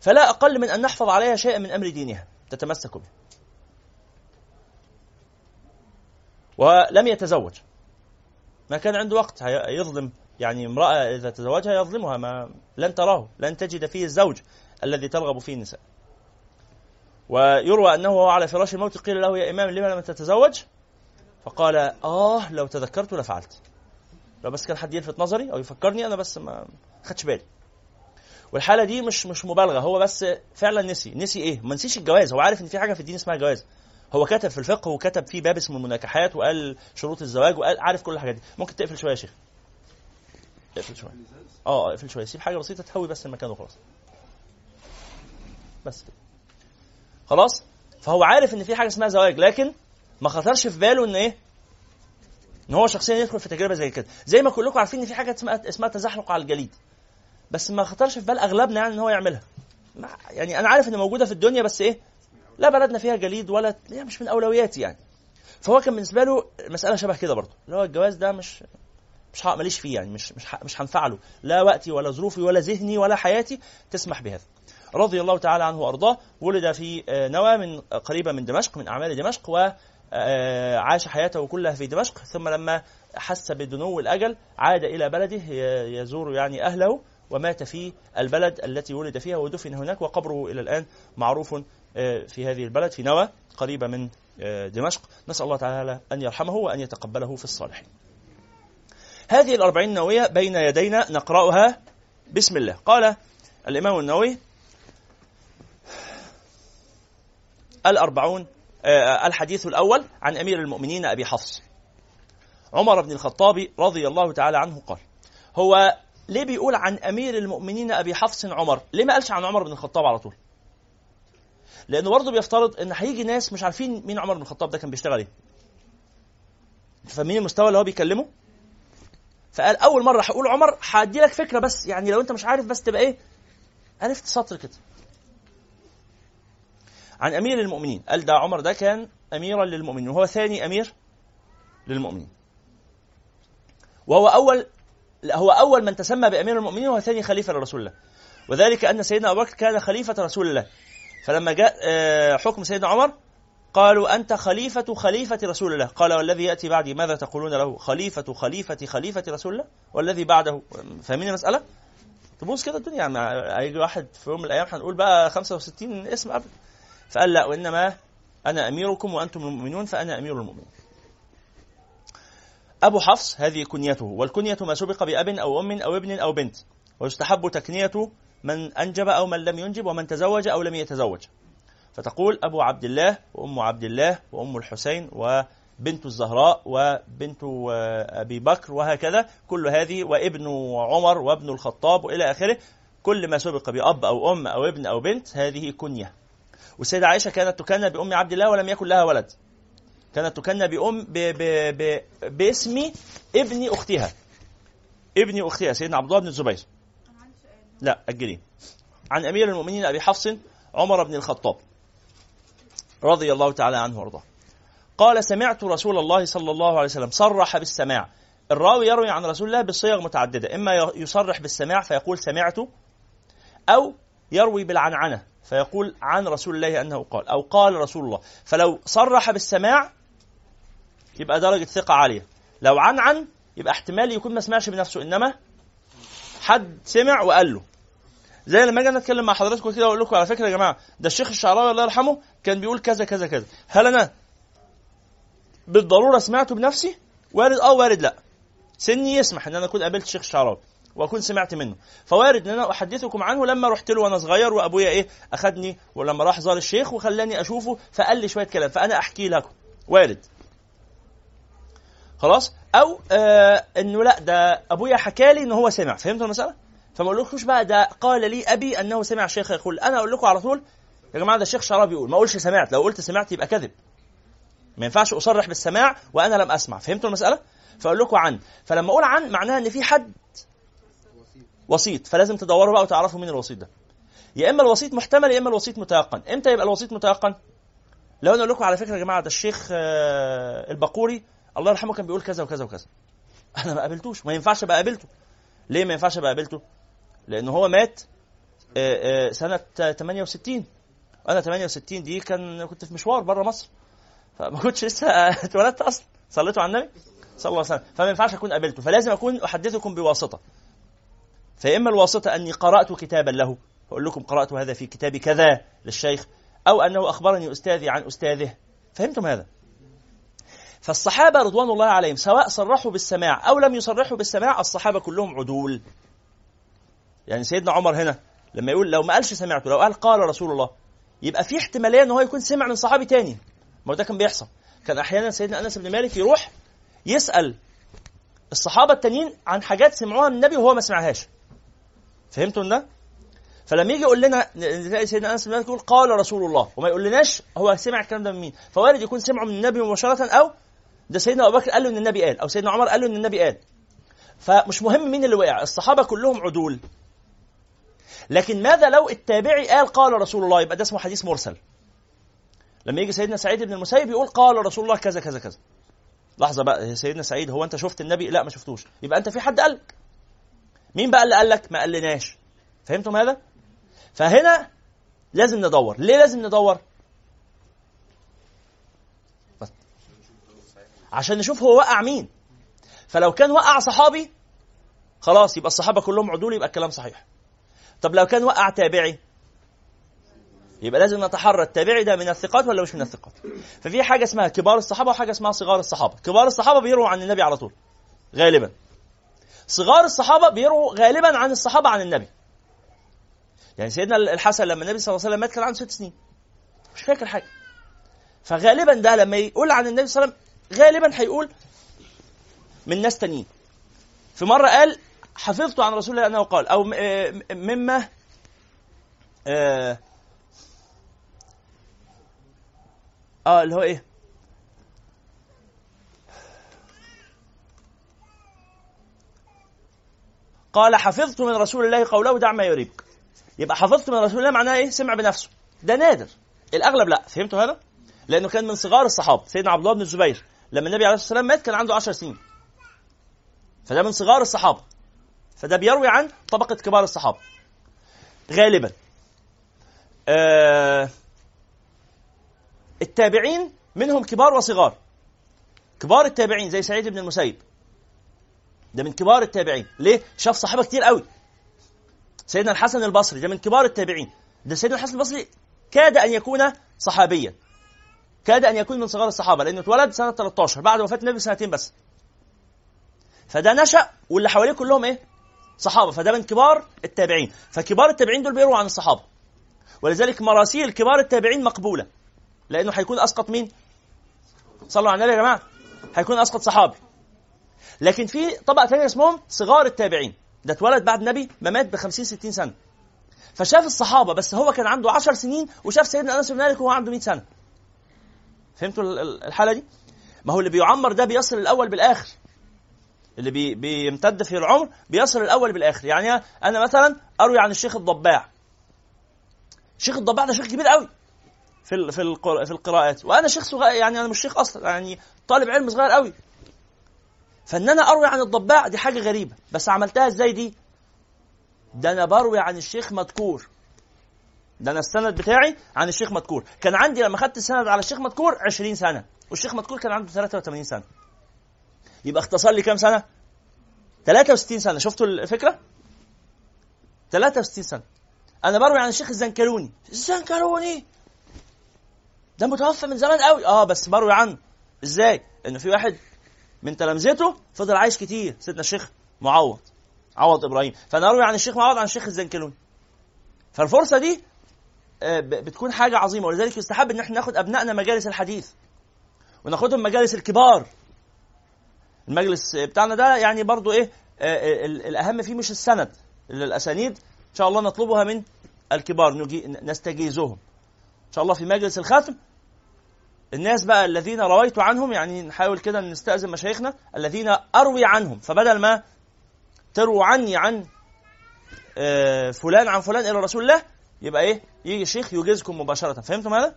فلا أقل من أن نحفظ عليها شيئا من أمر دينها تتمسك به. ولم يتزوج. ما كان عنده وقت يظلم. يعني امرأة إذا تزوجها يظلمها ما لن تراه لن تجد فيه الزوج الذي ترغب فيه النساء. ويروى أنه وهو على فراش الموت قيل له يا إمام لما لم تتزوج؟ فقال آه لو تذكرت لفعلت. لو بس كان حد يلفت نظري أو يفكرني أنا بس ما خدش بالي. والحالة دي مش مش مبالغة هو بس فعلا نسي. نسي إيه؟ ما نسيش الجواز. هو عارف إن في حاجة في الدين اسمها جواز. هو كتب في الفقه وكتب فيه باب اسمه المناكحات وقال شروط الزواج وقال عارف كل الحاجات دي. ممكن تقفل شوية يا شيخ. اقفل شوية. آه اقفل شوية. سيب حاجة بسيطة تهوي بس المكان وخلاص. بس كده. خلاص؟ فهو عارف إن في حاجة اسمها زواج لكن ما خطرش في باله إن إيه؟ إن هو شخصيا يدخل في تجربة زي كده. زي ما كلكم عارفين إن في حاجة اسمها اسمها تزحلق على الجليد. بس ما خطرش في بال أغلبنا يعني إن هو يعملها. يعني أنا عارف إن موجودة في الدنيا بس إيه؟ لا بلدنا فيها جليد ولا يعني مش من أولوياتي يعني. فهو كان بالنسبة له مسألة شبه كده برضه اللي هو الجواز ده مش مش ماليش فيه يعني مش مش مش هنفع له لا وقتي ولا ظروفي ولا ذهني ولا حياتي تسمح بهذا. رضي الله تعالى عنه وأرضاه ولد في آه، نوى من قريبة من دمشق من أعمال دمشق وعاش حياته كلها في دمشق. ثم لما حس بدنو الأجل عاد إلى بلده يزور يعني أهله ومات في البلد التي ولد فيها ودفن هناك وقبره إلى الآن معروف آه، في هذه البلد في نوى قريبة من آه، دمشق. نسأل الله تعالى أن يرحمه وأن يتقبله في الصالحين. هذه الأربعين النووية بين يدينا نقرأها بسم الله. قال الإمام النووي الأربعون آه، الحديث الأول عن أمير المؤمنين أبي حفص. عمر بن الخطاب رضي الله تعالى عنه قال هو ليه بيقول عن أمير المؤمنين أبي حفص عمر؟ ليه ما قالش عن عمر بن الخطاب على طول؟ لأنه برضه بيفترض إن هيجي ناس مش عارفين مين عمر بن الخطاب ده كان بيشتغل إيه. فاهمين المستوى اللي هو بيكلمه؟ فقال أول مرة هقول عمر هدي لك فكرة بس يعني لو أنت مش عارف بس تبقى إيه؟ عرفت سطر كده. عن أمير المؤمنين قال ده عمر ده كان أميرا للمؤمنين وهو ثاني أمير للمؤمنين. وهو أول لا، هو أول من تسمى بأمير المؤمنين وهو ثاني خليفة لرسول الله. وذلك أن سيدنا أبو بكر كان خليفة رسول الله. فلما جاء آه، حكم سيدنا عمر قالوا أنت خليفة خليفة رسول الله. قال والذي يأتي بعدي ماذا تقولون له؟ خليفة خليفة خليفة رسول الله؟ والذي بعده. فاهمين المسألة؟ تبوظ كده الدنيا يعني هيجي واحد في يوم من الأيام هنقول بقى 65 اسم قبل. فقال لا وإنما أنا أميركم وأنتم المؤمنون فأنا أمير المؤمنين. أبو حفص هذه كنيته. والكنية ما سبق بأب أو أم أو ابن أو بنت. ويستحب تكنية من أنجب أو من لم ينجب ومن تزوج أو لم يتزوج. فتقول أبو عبد الله وأم عبد الله وأم الحسين وبنت الزهراء وبنت أبي بكر وهكذا. كل هذه وابن عمر وابن الخطاب وإلى آخره. كل ما سبق بأب أو أم أو ابن أو بنت هذه كنية. والسيدة عائشة كانت تكنى بأم عبد الله ولم يكن لها ولد. كانت تكنى بأم ب ب ب باسم ابن أختها. ابن أختها سيدنا عبد الله بن الزبير. لا أجلي عن أمير المؤمنين أبي حفص عمر بن الخطاب رضي الله تعالى عنه وارضاه. قال سمعت رسول الله صلى الله عليه وسلم صرح بالسماع. الراوي يروي عن رسول الله بصيغ متعددة. إما يصرح بالسماع فيقول سمعت أو يروي بالعنعنة فيقول عن رسول الله أنه قال أو قال رسول الله. فلو صرح بالسماع يبقى درجة ثقة عالية. لو عنعن يبقى احتمال يكون ما سمعش بنفسه إنما حد سمع وقال له. زي لما أجي أتكلم مع حضراتكم كده وأقول لكم على فكرة يا جماعة ده الشيخ الشعراوي الله يرحمه كان بيقول كذا كذا كذا. هل أنا بالضرورة سمعته بنفسي؟ وارد آه وارد لا. سني يسمح إن أنا أكون قابلت الشيخ الشعراوي وأكون سمعت منه. فوارد إن أنا أحدثكم عنه لما رحت له وأنا صغير وأبويا إيه أخدني ولما راح زار الشيخ وخلاني أشوفه فقال لي شوية كلام فأنا أحكي لكم. وارد. خلاص؟ أو آه إنه لا ده أبويا حكى لي ان هو سمع. فهمتوا المسألة؟ فما أقولكوش بقى ده قال لي أبي أنه سمع الشيخ يقول. أنا أقول لكم على طول يا جماعة ده الشيخ شعراوي بيقول ما أقولش سمعت. لو قلت سمعت يبقى كذب. ما ينفعش أصرح بالسماع وأنا لم أسمع. فهمتوا المسألة؟ فأقول لكم عن. فلما أقول عن معناها إن في حد وسيط. فلازم تدوروا بقى وتعرفوا مين الوسيط ده. يا إما الوسيط محتمل يا إما الوسيط متيقن. إمتى يبقى الوسيط متيقن؟ لو أنا أقول لكم على فكرة يا جماعة ده الشيخ آه، البقوري الله يرحمه كان بيقول كذا وكذا وكذا. أنا ما قابلتوش ما ينفعش أبقى قابلته. ليه ما ينفعش أبقى قابلته؟ لأن هو مات آه، آه، سنة 68 أنا 68 دي كان كنت في مشوار بره مصر. فما كنتش لسه <laughs> اتولدت أصلا. صليتوا على النبي صلى الله عليه وسلم. فما ينفعش أكون قابلته. فلازم أكون أحدثكم بواسطة. فإما الواسطة أني قرأت كتابا له. أقول لكم قرأت هذا في كتاب كذا للشيخ أو أنه أخبرني أستاذي عن أستاذه. فهمتم هذا؟ فالصحابة رضوان الله عليهم سواء صرحوا بالسماع أو لم يصرحوا بالسماع الصحابة كلهم عدول. يعني سيدنا عمر هنا لما يقول لو ما قالش سمعته لو قال قال رسول الله يبقى في احتمالية إن هو يكون سمع من صحابي تاني. ما ده كان بيحصل. كان أحيانا سيدنا أنس بن مالك يروح يسأل الصحابة التانيين عن حاجات سمعوها من النبي وهو ما سمعهاش. فهمتوا ده؟ فلما يجي يقول لنا سيدنا أنس بن مالك يقول قال رسول الله وما يقولناش هو سمع الكلام ده من مين. فوارد يكون سمعه من النبي مباشرة أو ده سيدنا أبو بكر قال له إن النبي قال أو سيدنا عمر قال له إن النبي قال. فمش مهم مين اللي وقع الصحابة كلهم عدول. لكن ماذا لو التابعي قال قال رسول الله؟ يبقى ده اسمه حديث مرسل. لما يجي سيدنا سعيد بن المسيب يقول قال رسول الله كذا كذا كذا. لحظة بقى سيدنا سعيد هو أنت شفت النبي؟ لا ما شفتوش. يبقى أنت في حد قال؟ مين بقى اللي قال لك؟ ما قالناش فهمتم هذا؟ فهنا لازم ندور. ليه لازم ندور؟ عشان نشوف هو وقع مين. فلو كان وقع صحابي خلاص يبقى الصحابة كلهم عدول يبقى الكلام صحيح. طب لو كان وقع تابعي يبقى لازم نتحرى. التابعي ده من الثقات ولا مش من الثقات؟ ففي حاجة اسمها كبار الصحابة وحاجة اسمها صغار الصحابة. كبار الصحابة بيرووا عن النبي على طول غالبا. صغار الصحابة بيرووا غالبا عن الصحابة عن النبي. يعني سيدنا الحسن لما النبي صلى الله عليه وسلم مات كان عنده ست سنين. مش فاكر حاجة. فغالبا ده لما يقول عن النبي صلى الله عليه وسلم غالبا هيقول من ناس تانيين. في مرة قال حفظت عن رسول الله أنه قال أو آه، مما آه آه، اللي هو إيه؟ قال حفظت من رسول الله قوله دع ما يريبك. يبقى حفظت من رسول الله معناه إيه؟ سمع بنفسه. ده نادر. الأغلب لا. فهمتوا هذا؟ لأنه كان من صغار الصحابة. سيدنا عبد الله بن الزبير. لما النبي عليه الصلاة والسلام مات كان عنده 10 سنين. فده من صغار الصحابة. فده بيروي عن طبقة كبار الصحابة. غالبا. آه التابعين منهم كبار وصغار. كبار التابعين زي سعيد بن المسيب. ده من كبار التابعين. ليه؟ شاف صحابه كتير قوي. سيدنا الحسن البصري ده من كبار التابعين. ده سيدنا الحسن البصري كاد أن يكون صحابيا. كاد أن يكون من صغار الصحابة لأنه اتولد سنة 13 بعد وفاة النبي بسنتين بس. فده نشأ واللي حواليه كلهم إيه؟ صحابة فده من كبار التابعين. فكبار التابعين دول بيرووا عن الصحابة. ولذلك مراسيل كبار التابعين مقبولة. لأنه هيكون أسقط مين؟ صلوا على النبي يا جماعة. هيكون أسقط صحابي. لكن في طبقة ثانية اسمهم صغار التابعين. ده اتولد بعد النبي ما مات ب 50 60 سنة. فشاف الصحابة بس هو كان عنده 10 سنين وشاف سيدنا أنس بن مالك وهو عنده 100 سنة. فهمتوا ال- ال- الحالة دي؟ ما هو اللي بيعمر ده بيصل الأول بالآخر. اللي بي بيمتد في العمر بيصل الأول بالآخر. يعني أنا مثلا أروي عن الشيخ الضباع. الشيخ الضباع ده شيخ كبير قوي في في في القراءات. وأنا شيخ صغير يعني أنا مش شيخ أصلا يعني طالب علم صغير قوي. فإن أنا أروي عن الضباع دي حاجة غريبة. بس عملتها إزاي دي؟ ده أنا بروي عن الشيخ مذكور. ده أنا السند بتاعي عن الشيخ مذكور. كان عندي لما خدت السند على الشيخ مذكور 20 سنة. والشيخ مذكور كان عنده 83 سنة. يبقى اختصر لي كام سنة؟ 63 سنة. شفتوا الفكرة؟ 63 سنة. أنا بروي عن الشيخ الزنكلوني الزنكلوني ده متوفى من زمان قوي. آه بس بروي عنه. إزاي؟ لأنه في واحد من تلامذته فضل عايش كتير سيدنا الشيخ معوض. عوض إبراهيم. فأنا أروي عن الشيخ معوض عن الشيخ الزنكلوني فالفرصة دي بتكون حاجة عظيمة. ولذلك يستحب إن إحنا ناخد أبنائنا مجالس الحديث. وناخدهم مجالس الكبار. المجلس بتاعنا ده يعني برضو إيه آه، ال- الأهم فيه مش السند. الاسانيد إن شاء الله نطلبها من الكبار. نستجيزهم. إن شاء الله في مجلس الختم. الناس بقى الذين رويت عنهم يعني نحاول كده نستأذن مشايخنا الذين أروي عنهم. فبدل ما ترووا عني عن آه، فلان عن فلان إلى رسول الله يبقى إيه؟ يجي الشيخ يجيزكم مباشرة. فهمتم هذا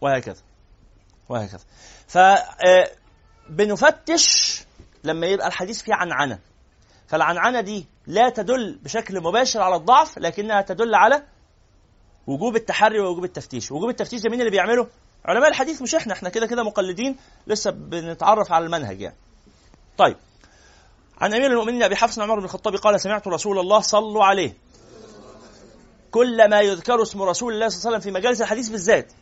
وهكذا. وهكذا. ف آه، بنفتش لما يبقى الحديث فيه عنعنة. فالعنعنة دي لا تدل بشكل مباشر على الضعف لكنها تدل على وجوب التحري ووجوب التفتيش. وجوب التفتيش ده مين اللي بيعمله؟ علماء الحديث مش إحنا. إحنا كده كده مقلدين. لسه بنتعرف على المنهج يعني. طيب. عن أمير المؤمنين أبي حفص عمر بن الخطاب قال سمعت رسول الله صلوا عليه. كل ما يذكر اسم رسول الله صلى الله عليه وسلم في مجالس الحديث بالذات.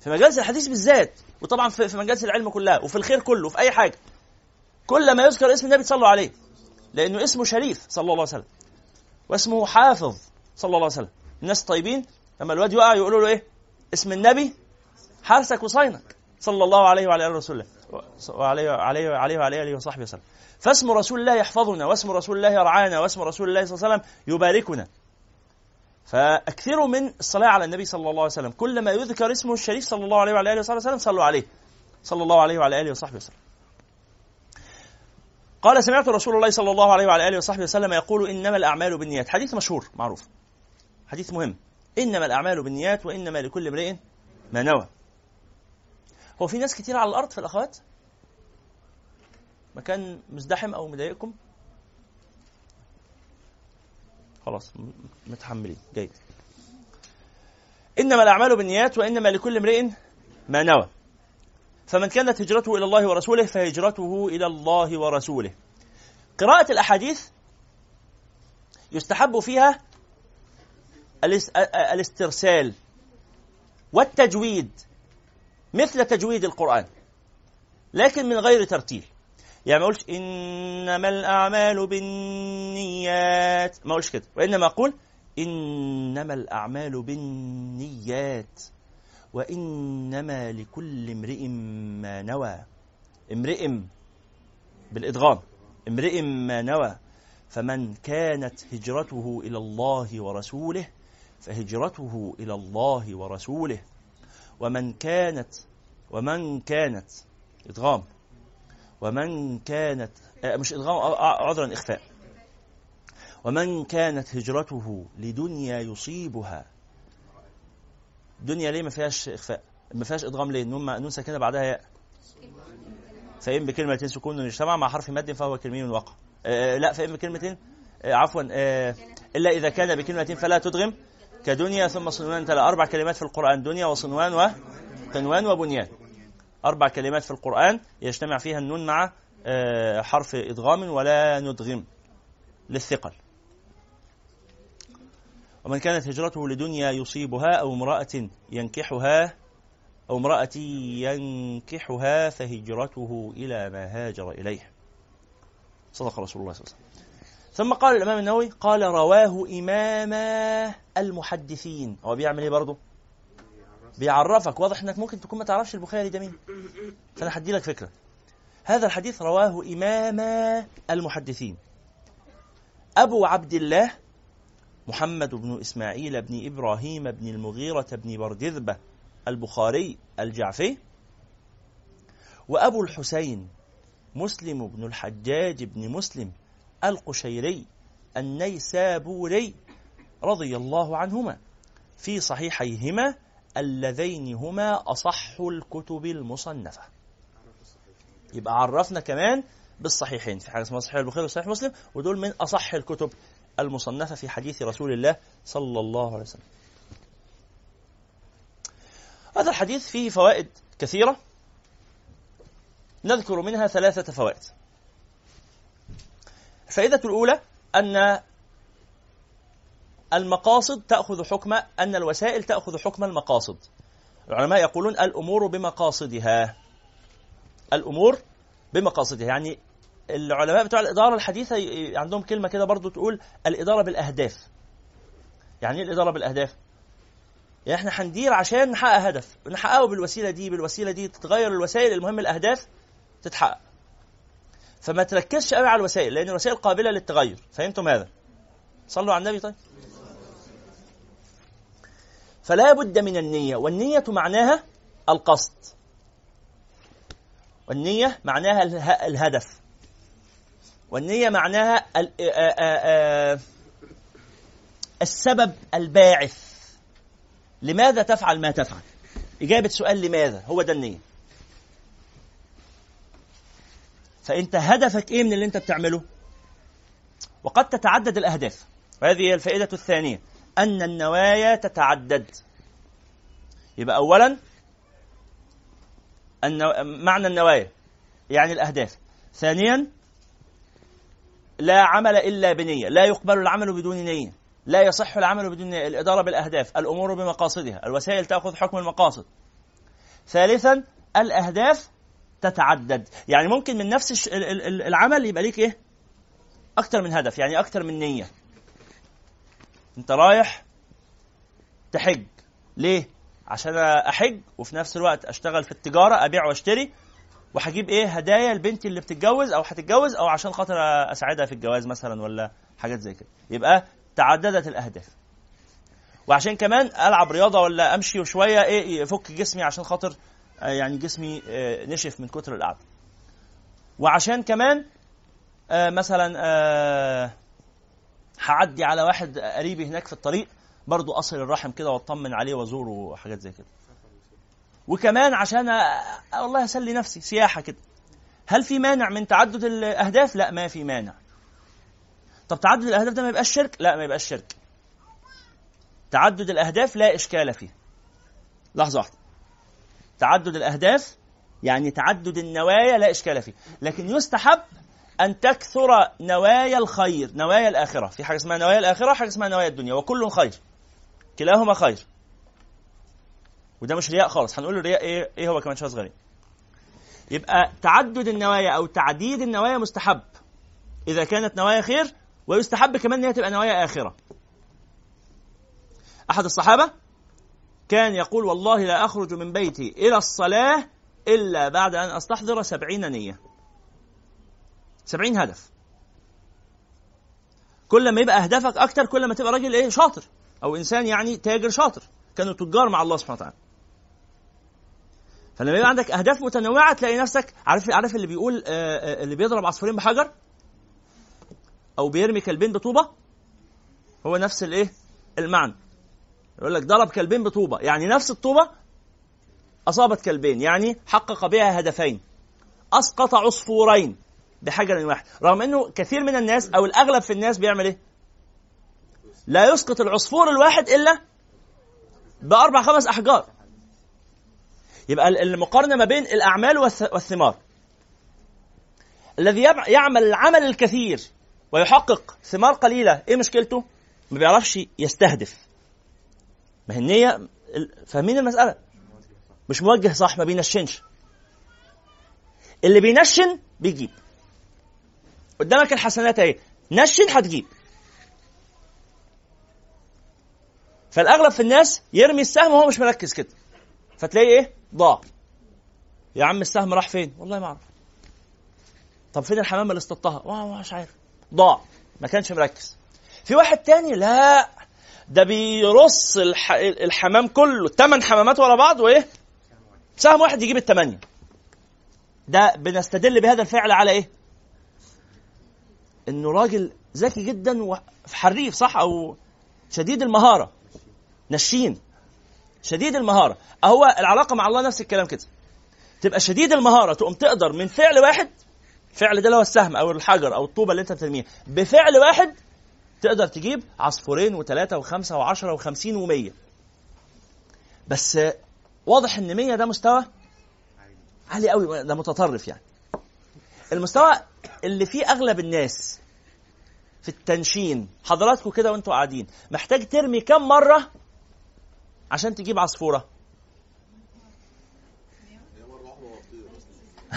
في مجالس الحديث بالذات. وطبعا في مجالس العلم كلها وفي الخير كله في أي حاجة. كل ما يذكر اسم النبي صلوا عليه لأنه اسمه شريف صلى الله عليه وسلم واسمه حافظ صلى الله عليه وسلم. الناس طيبين؟ لما الواد يقع يقولوا له إيه؟ اسم النبي حارسك وصينك صلى الله عليه وعلى اله رسول الله وعليه وعليه وعليه وعلى آله وصحبه وسلم. فاسم رسول الله يحفظنا واسم رسول الله يرعانا واسم رسول الله صلى الله عليه وسلم يباركنا. فأكثروا من الصلاة على النبي صلى الله عليه وسلم. كلما يذكر اسمه الشريف صلى الله عليه وعلى آله وصحبه وسلم صلوا عليه. صلى الله عليه وعلى آله وصحبه وسلم. قال سمعت رسول الله صلى الله عليه وعلى آله وصحبه وسلم يقول إنما الأعمال بالنيات. حديث مشهور معروف. حديث مهم. إنما الأعمال بالنيات وإنما لكل امرئ ما نوى. هو في ناس كتير على الأرض في الأخوات؟ مكان مزدحم أو مضايقكم؟ خلاص متحملين. جيد. إنما الأعمال بالنيات وإنما لكل امرئ ما نوى. فمن كانت هجرته إلى الله ورسوله فهجرته إلى الله ورسوله. قراءة الأحاديث يستحب فيها الاس- الاسترسال والتجويد مثل تجويد القرآن لكن من غير ترتيل. يعني ما اقولش إنما الأعمال بالنيات. ما اقولش كده. وإنما أقول إنما الأعمال بالنيات. وإنما لكل امرئ ما نوى. امرئ بالإدغام. امرئ ما نوى. فمن كانت هجرته إلى الله ورسوله فهجرته إلى الله ورسوله. ومن كانت ومن كانت إدغام. ومن كانت آه، مش ادغام آه، آه، عذرا إخفاء. ومن كانت هجرته لدنيا يصيبها. دنيا ليه ما فيهاش إخفاء؟ ما فيهاش إدغام ليه؟ نون نون ساكنة بعدها ياء. فإن بكلمة سكون اجتمع مع حرف مد فهو كلمي وقع. لا فإن بكلمة آه عفوا إلا إذا كان بكلمة فلا تدغم. كدنيا ثم صنوان تلا أربع كلمات في القرآن. دنيا وصنوان وقنوان وبنيان. أربع كلمات في القرآن يجتمع فيها النون مع آه حرف إدغام ولا ندغم للثقل. ومن كانت هجرته لدنيا يصيبها أو امرأة ينكحها أو امرأة ينكحها فهجرته إلى ما هاجر إليه. صدق رسول الله صلى الله عليه وسلم. ثم قال الإمام النووي قال رواه إمام المحدثين. هو بيعمل إيه برضه؟ بيعرفك واضح إنك ممكن تكون ما تعرفش البخاري ده مين فأنا هدي لك فكرة. هذا الحديث رواه إمام المحدثين. أبو عبد الله محمد بن إسماعيل بن إبراهيم بن المغيرة بن بردذبة البخاري الجعفي وأبو الحسين مسلم بن الحجاج بن مسلم القشيري النيسابوري رضي الله عنهما. في صحيحيهما اللذين هما أصح الكتب المصنفة. يبقى عرفنا كمان بالصحيحين. في حاجة اسمها صحيح البخاري وصحيح مسلم ودول من أصح الكتب المصنفة في حديث رسول الله صلى الله عليه وسلم. هذا الحديث فيه فوائد كثيرة. نذكر منها ثلاثة فوائد. الفائدة الأولى أن المقاصد تأخذ حكم أن الوسائل تأخذ حكم المقاصد. العلماء يقولون الأمور بمقاصدها. الأمور بمقاصدها. يعني العلماء بتوع الإدارة الحديثة عندهم كلمة كده برضو تقول الإدارة بالأهداف. يعني إيه الإدارة بالأهداف؟ يعني إحنا هندير عشان نحقق هدف. نحققه بالوسيلة دي بالوسيلة دي تتغير الوسائل المهم الاهداف تتحقق. فما تركزش قوي على الوسائل لأن الوسائل قابلة للتغير. فهمتم هذا؟ صلوا على النبي طيب. فلا بد من النية. والنية معناها القصد. والنية معناها اله- الهدف. والنية معناها السبب الباعث. لماذا تفعل ما تفعل؟ إجابة سؤال لماذا؟ هو ده النية. فأنت هدفك إيه من اللي أنت بتعمله؟ وقد تتعدد الأهداف. وهذه هي الفائدة الثانية. أن النوايا تتعدد. يبقى أولا النو... معنى النوايا يعني الأهداف. ثانيا لا عمل إلا بنية لا يقبل العمل بدون نية لا يصح العمل بدون نية الإدارة بالأهداف الأمور بمقاصدها الوسائل تأخذ حكم المقاصد. ثالثا الأهداف تتعدد. يعني ممكن من نفس العمل يبقى ليك إيه؟ أكتر من هدف يعني أكتر من نية. أنت رايح تحج. ليه؟ عشان أحج وفي نفس الوقت أشتغل في التجارة أبيع وأشتري. وهجيب إيه؟ هدايا لبنتي اللي بتتجوز أو هتتجوز أو عشان خاطر أساعدها في الجواز مثلا ولا حاجات زي كده. يبقى تعددت الأهداف. وعشان كمان ألعب رياضة ولا أمشي وشوية إيه؟ يفك جسمي عشان خاطر آه، يعني جسمي آه، نشف من كتر القعدة. وعشان كمان آه، مثلا هعدي على واحد قريبي هناك في الطريق برضو أصل الرحم كده واطمن عليه وأزوره وحاجات زي كده. وكمان عشان والله أسلي نفسي سياحة كده. هل في مانع من تعدد الأهداف؟ لا ما في مانع. طب تعدد الأهداف ده ما يبقاش شرك؟ لا ما يبقاش شرك. تعدد الأهداف لا إشكال فيه. لحظة واحدة. تعدد الأهداف يعني تعدد النوايا لا إشكال فيه. لكن يستحب أن تكثر نوايا الخير نوايا الآخرة. في حاجة اسمها نوايا الآخرة وحاجه اسمها نوايا الدنيا. وكل خير. كلاهما خير. وده مش رياء خالص. هنقول الرياء إيه؟ إيه هو كمان؟ شوية صغيرين. يبقى تعدد النوايا أو تعديد النوايا مستحب. إذا كانت نوايا خير ويستحب كمان إن هي تبقى نوايا آخرة. أحد الصحابة كان يقول والله لا أخرج من بيتي إلى الصلاة إلا بعد أن أستحضر سبعين نية. سبعين هدف. كل ما يبقى أهدافك أكتر كل ما تبقى راجل إيه؟ شاطر. أو إنسان يعني تاجر شاطر. كانوا تجار مع الله سبحانه وتعالى. فلما يبقى عندك أهداف متنوعة تلاقي نفسك عارف عارف اللي بيقول آه، آه، اللي بيضرب عصفورين بحجر؟ أو بيرمي كلبين بطوبة؟ هو نفس الإيه؟ المعنى. يقول لك ضرب كلبين بطوبة. يعني نفس الطوبة أصابت كلبين. يعني حقق بها هدفين. أسقط عصفورين. بحجر واحد. رغم إنه كثير من الناس أو الأغلب في الناس بيعمل إيه؟ لا يسقط العصفور الواحد إلا بأربع خمس أحجار. يبقى المقارنة ما بين الأعمال والث- والثمار. الذي يعمل العمل الكثير ويحقق ثمار قليلة إيه مشكلته؟ ما بيعرفش يستهدف. ما هي النية ال- فاهمين المسألة؟ مش موجه صح ما بينشنش اللي بينشن بيجيب. قدامك الحسنات اهي. نشن هتجيب فالأغلب في الناس يرمي السهم وهو مش مركز كده. فتلاقيه إيه؟ ضاع. يا عم السهم راح فين؟ والله ما أعرف. طب فين الحمامه اللي اصطدتها والله مش عارف. ضاع. ما كانش مركز. في واحد تاني لا. ده بيرص الح... الحمام كله. ثمان حمامات ورا بعض وإيه؟ سهم واحد يجيب الثمانيه ده بنستدل بهذا الفعل على إيه؟ إنه راجل ذكي جدا وحريف صح؟ أو شديد المهارة. نشين. شديد المهارة. أهو العلاقة مع الله نفس الكلام كده. تبقى شديد المهارة تقوم تقدر من فعل واحد فعل ده اللي هو السهم أو الحجر أو الطوبة اللي أنت بترميها بفعل واحد تقدر تجيب عصفورين وثلاثه وخمسة وعشرة وخمسين ومية. بس واضح إن 100 ده مستوى عالي قوي ده متطرف يعني. المستوى اللي فيه أغلب الناس في التنشين حضراتكم كده وانتوا قاعدين محتاج ترمي كم مرة عشان تجيب عصفورة؟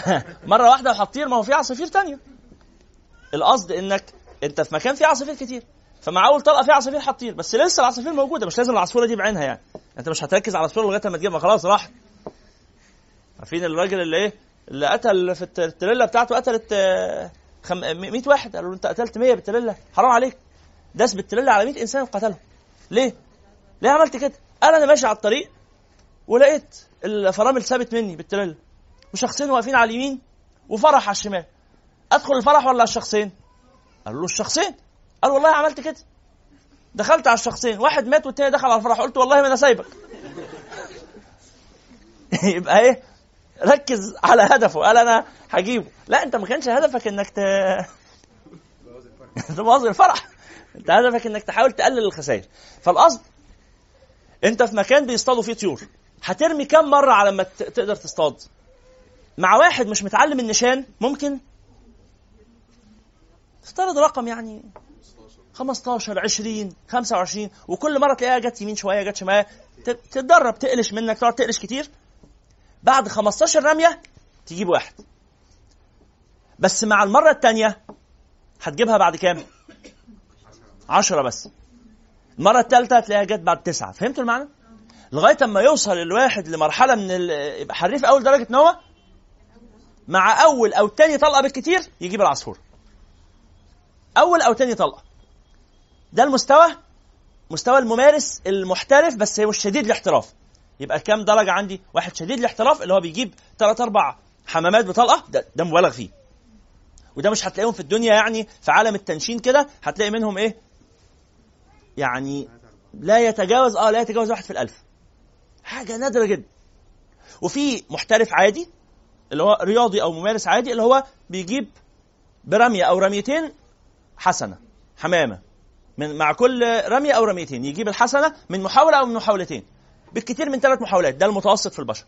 <laughs> مرة واحدة وهتطير ما هو في عصافير تانية. القصد إنك أنت في مكان فيه عصافير كتير فمع أول طلقه في عصافير هتطير بس لسه العصافير موجودة مش لازم العصفورة دي بعينها يعني. أنت مش هتركز على العصفورة لغاية ما تجيبها خلاص راحت عارفين الراجل اللي إيه؟ اللي قتل في الت- التريلا بتاعته قتلت آه، خم... 100 واحد. قالوا له انت قتلت 100 بالتريلا. حرام عليك. داس بالتريلا على 100 إنسان وقتلهم. ليه؟ ليه عملت كده؟ قال أنا ماشي على الطريق ولقيت الفرامل ثابت مني بالتريلا. وشخصين واقفين على اليمين وفرح على الشمال. أدخل الفرح ولا على الشخصين؟ قالوا له الشخصين. قال والله عملت كده. دخلت على الشخصين. واحد مات والتاني دخل على الفرح. قلت والله ما أنا سايبك. <laughs> يبقى إيه؟ ركز على هدفه. قال أنا هجيبه. لا أنت ما كانش هدفك إنك ت <laughs> تبوظ الفرح. أنت هدفك إنك تحاول تقلل الخسائر. فالقصد أنت في مكان بيصطادوا فيه طيور. هترمي كم مرة على ما تقدر تصطاد؟ مع واحد مش متعلم النشان ممكن افترض رقم يعني 15 20 25 وكل مرة تلاقيها جت يمين شوية جت شمال تتدرب تقلش منك تقعد تقلش كتير. بعد 15 رمية تجيب واحد. بس مع المرة الثانية هتجيبها بعد كام؟ 10 بس. المرة الثالثه هتلاقيها جت بعد تسعة. فهمتوا المعنى؟ لغاية أما يوصل الواحد لمرحلة من يبقى حريف أول درجة إن هو مع أول أو تاني طلقة بالكتير يجيب العصفور. أول أو تاني طلقة. ده المستوى مستوى الممارس المحترف بس هو شديد الاحتراف يبقى كام درجة عندي؟ واحد شديد الاحتراف اللي هو بيجيب ثلاث أربع حمامات بطلقة؟ ده, ده مبالغ فيه. وده مش هتلاقيهم في الدنيا يعني في عالم التنشين كده هتلاقي منهم إيه؟ يعني لا يتجاوز آه لا يتجاوز واحد في الألف. حاجة نادرة جدا. وفي محترف عادي اللي هو رياضي أو ممارس عادي اللي هو بيجيب برمية أو رميتين حسنة حمامة. من مع كل رمية أو رميتين يجيب الحسنة من محاولة أو من محاولتين. بالكثير من ثلاث محاولات ده المتوسط في البشر.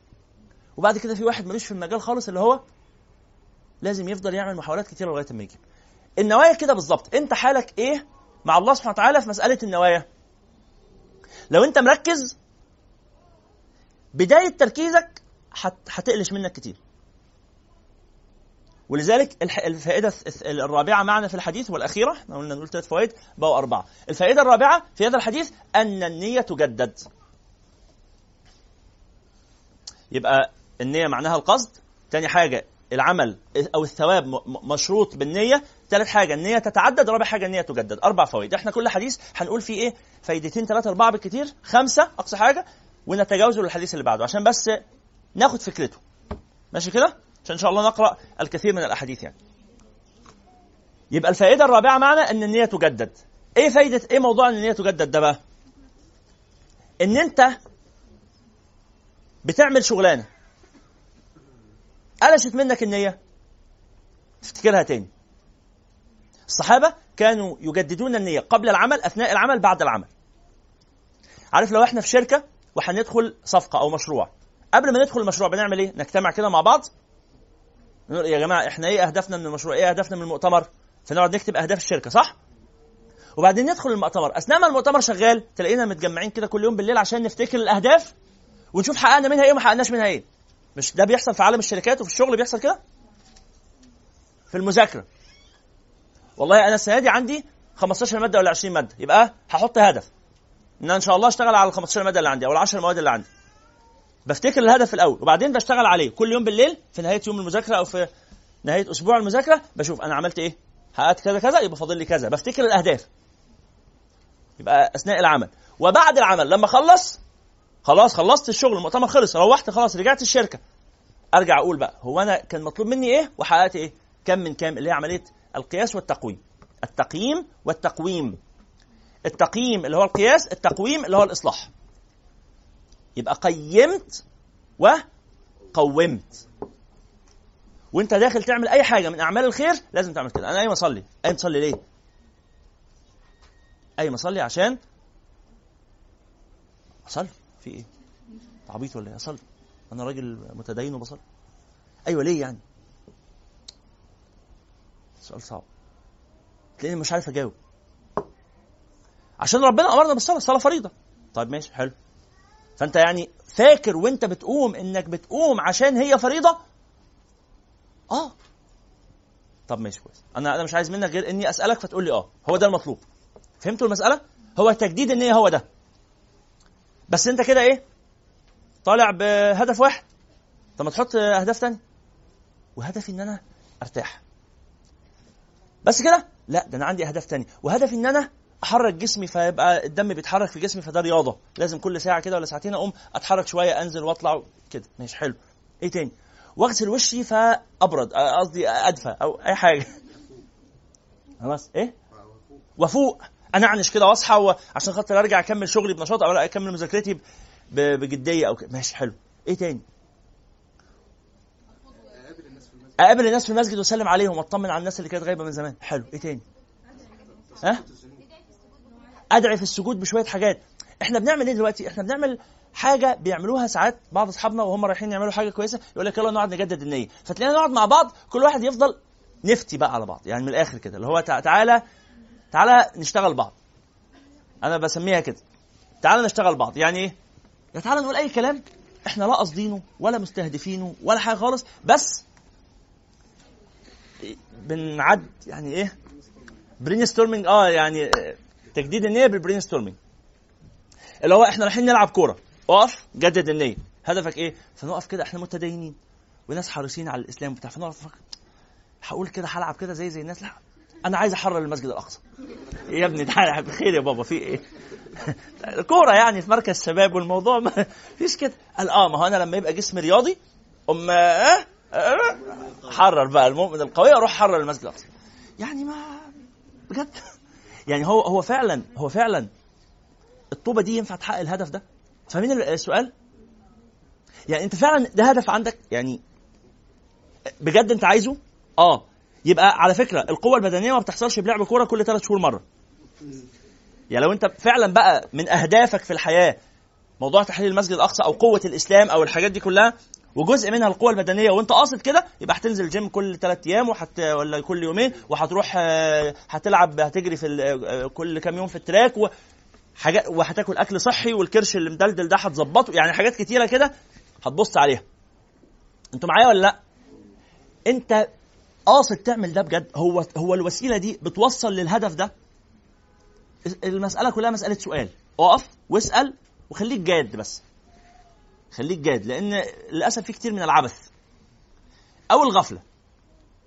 وبعد كده في واحد ملوش في المجال خالص اللي هو لازم يفضل يعمل محاولات كتير لغاية ما يجيب. النوايا كده بالظبط. انت حالك إيه مع الله سبحانه وتعالى في مسألة النوايا؟ لو انت مركز بداية تركيزك هت- هتقلش منك كتير. ولذلك الث- الرابعة معنا في الحديث والأخيرة إحنا قلنا نقول ثلاث فوائد بقوا أربعة. الفائدة الرابعة في هذا الحديث أن النية تجدد. يبقى النية معناها القصد. تاني حاجة العمل أو الثواب مشروط بالنية. ثالث حاجة النية تتعدد. رابع حاجة النية تجدد. أربع فوائد. إحنا كل حديث هنقول فيه إيه؟ فايدتين ثلاثة أربعة بالكثير خمسة أقصى حاجة ونتجاوزه للحديث اللي بعده. عشان بس ناخد فكرته. ماشي كده؟ عشان إن شاء الله نقرأ الكثير من الأحاديث يعني. يبقى الفائدة الرابعة معنا إن النية تجدد. إيه فايدة إيه موضوع إن النية تجدد ده بقى؟ إن أنت بتعمل شغلانة. قلشت منك النية. افتكرها تاني. الصحابة كانوا يجددون النية قبل العمل أثناء العمل بعد العمل. عارف لو إحنا في شركة وهندخل صفقة أو مشروع قبل ما ندخل المشروع بنعمل إيه؟ نجتمع كده مع بعض. نقول يا جماعة إحنا إيه أهدافنا من المشروع؟ إيه أهدافنا من المؤتمر؟ فنقعد نكتب أهداف الشركة صح؟ وبعدين ندخل المؤتمر. أثناء ما المؤتمر شغال تلاقينا متجمعين كده كل يوم بالليل عشان نفتكر الأهداف. ونشوف حققنا منها إيه وما حققناش منها إيه. مش ده بيحصل في عالم الشركات وفي الشغل بيحصل كده؟ في المذاكرة. والله أنا السنة دي عندي 15 مادة ولا 20 مادة. يبقى هحط هدف. إن أنا إن شاء الله أشتغل على ال 15 مادة اللي عندي أو ال 10 مواد اللي عندي. بفتكر الهدف الأول وبعدين بشتغل عليه. كل يوم بالليل في نهاية يوم المذاكرة أو في نهاية أسبوع المذاكرة بشوف أنا عملت إيه. حققت كذا كذا يبقى فاضل لي كذا. بفتكر الأهداف. يبقى أثناء العمل. وبعد العمل لما أخلص خلاص خلصت الشغل المؤتمر خلص روحت خلاص رجعت الشركة. أرجع أقول بقى هو أنا كان مطلوب مني إيه؟ وحققت إيه؟ كم من كام؟ اللي هي عملية القياس والتقويم. التقييم والتقويم. التقييم اللي هو القياس التقويم اللي هو الإصلاح. يبقى قيمت وقومت. وأنت داخل تعمل أي حاجة من أعمال الخير لازم تعمل كده. أنا قايم اصلي قايم تصلي ليه؟ قايم اصلي عشان أصلي. في إيه؟ عبيط ولا إيه؟ اصلي أنا راجل متدين وبصلي. أيوه ليه يعني؟ سؤال صعب. تلاقيني مش عارف أجاوب. عشان ربنا أمرنا بالصلاة الصلاه فريضة. طيب ماشي حلو. فأنت يعني فاكر وأنت بتقوم إنك بتقوم عشان هي فريضة؟ آه. طب ماشي كويس. أنا أنا مش عايز منك غير إني أسألك فتقول لي آه. هو ده المطلوب. فهمتوا المسألة؟ هو تجديد النيه هو ده. بس انت كده إيه؟ طالع بهدف واحد. طب ما تحط اهداف تانية وهدفي ان أنا ارتاح. بس كده؟ لا ده أنا عندي اهداف تانية وهدفي ان أنا احرك جسمي فيبقى الدم بيتحرك في جسمي فده رياضة. لازم كل ساعة كده ولا ساعتين اقوم اتحرك شوية انزل واطلع كده. ماشي حلو. إيه تاني؟ واغسل وشي فابرد قصدي ادفى أو اي حاجة. خلاص إيه؟ وفوق انعنش كده واصحى عشان خاطر أرجع أكمل شغلي بنشاط أو أكمل مذاكرتي بجدية أو كده ماشي حلو. إيه تاني؟ أقابل الناس في المسجد وأسلم عليهم وأطمن على الناس اللي كانت غايبة من زمان. حلو. إيه تاني؟ ها؟ أدعي في السجود بشوية حاجات. إحنا بنعمل إيه دلوقتي؟ إحنا بنعمل حاجة بيعملوها ساعات بعض أصحابنا وهم رايحين يعملوا حاجة كويسة يقول لك يلا نقعد نجدد النية. فتلاقينا نقعد مع بعض كل واحد يفضل نفتي بقى على بعض. يعني من الآخر كده اللي هو تع- تعالى تعالى نشتغل بعض. أنا بسميها كده. تعالى نشتغل بعض. يعني إيه؟ يا تعالى نقول أي كلام إحنا لا قاصدينه ولا مستهدفينه ولا حاجة خالص بس بنعد يعني إيه؟ brainstorming آه يعني تجديد النية بال brainstorming اللي هو إحنا رايحين نلعب كورة. أقف جدد النية. هدفك إيه؟ فنقف كده إحنا متدينين. وناس حريصين على الإسلام وبتاع. فنقف هقول كده هلعب كده زي زي الناس. لا. أنا عايز أحرر المسجد الأقصى. يا ابني تعالى بخير يا بابا في إيه؟ <laughs> كورة يعني في مركز شباب والموضوع ما <laughs> فيش كده. قال آه ما هو أنا لما يبقى جسمي رياضي ام آه آه حرر بقى المؤمن القوي أروح حرر المسجد الأقصى. يعني ما بجد. <laughs> يعني هو هو فعلا هو فعلا الطوبة دي ينفع تحقق الهدف ده؟ فاهمين السؤال؟ يعني أنت فعلا ده هدف عندك؟ يعني بجد أنت عايزه؟ آه. يبقى على فكرة القوة البدنية ما بتحصلش بلعب كورة كل ثلاث شهور مرة. يعني لو انت فعلا بقى من أهدافك في الحياة موضوع تحرير المسجد الأقصى أو قوة الإسلام أو الحاجات دي كلها وجزء منها القوة البدنية وانت قاصد كده يبقى هتنزل جيم كل ثلاث أيام وحت ولا كل يومين وهتروح آه، هتلعب هتجري في آه، كل كام يوم في ال track و حاجات وهتاكل أكل صحي والكرش اللي مدلدل ده هتظبطه. يعني حاجات كتيرة كده هتبص عليها. أنتوا معايا ولا لأ؟ انت قاصد تعمل ده بجد هو هو الوسيلة دي بتوصل للهدف ده؟ المسألة كلها مسألة سؤال. اقف واسأل وخليك جاد بس. خليك جاد لأن للأسف في كتير من العبث. أو الغفلة.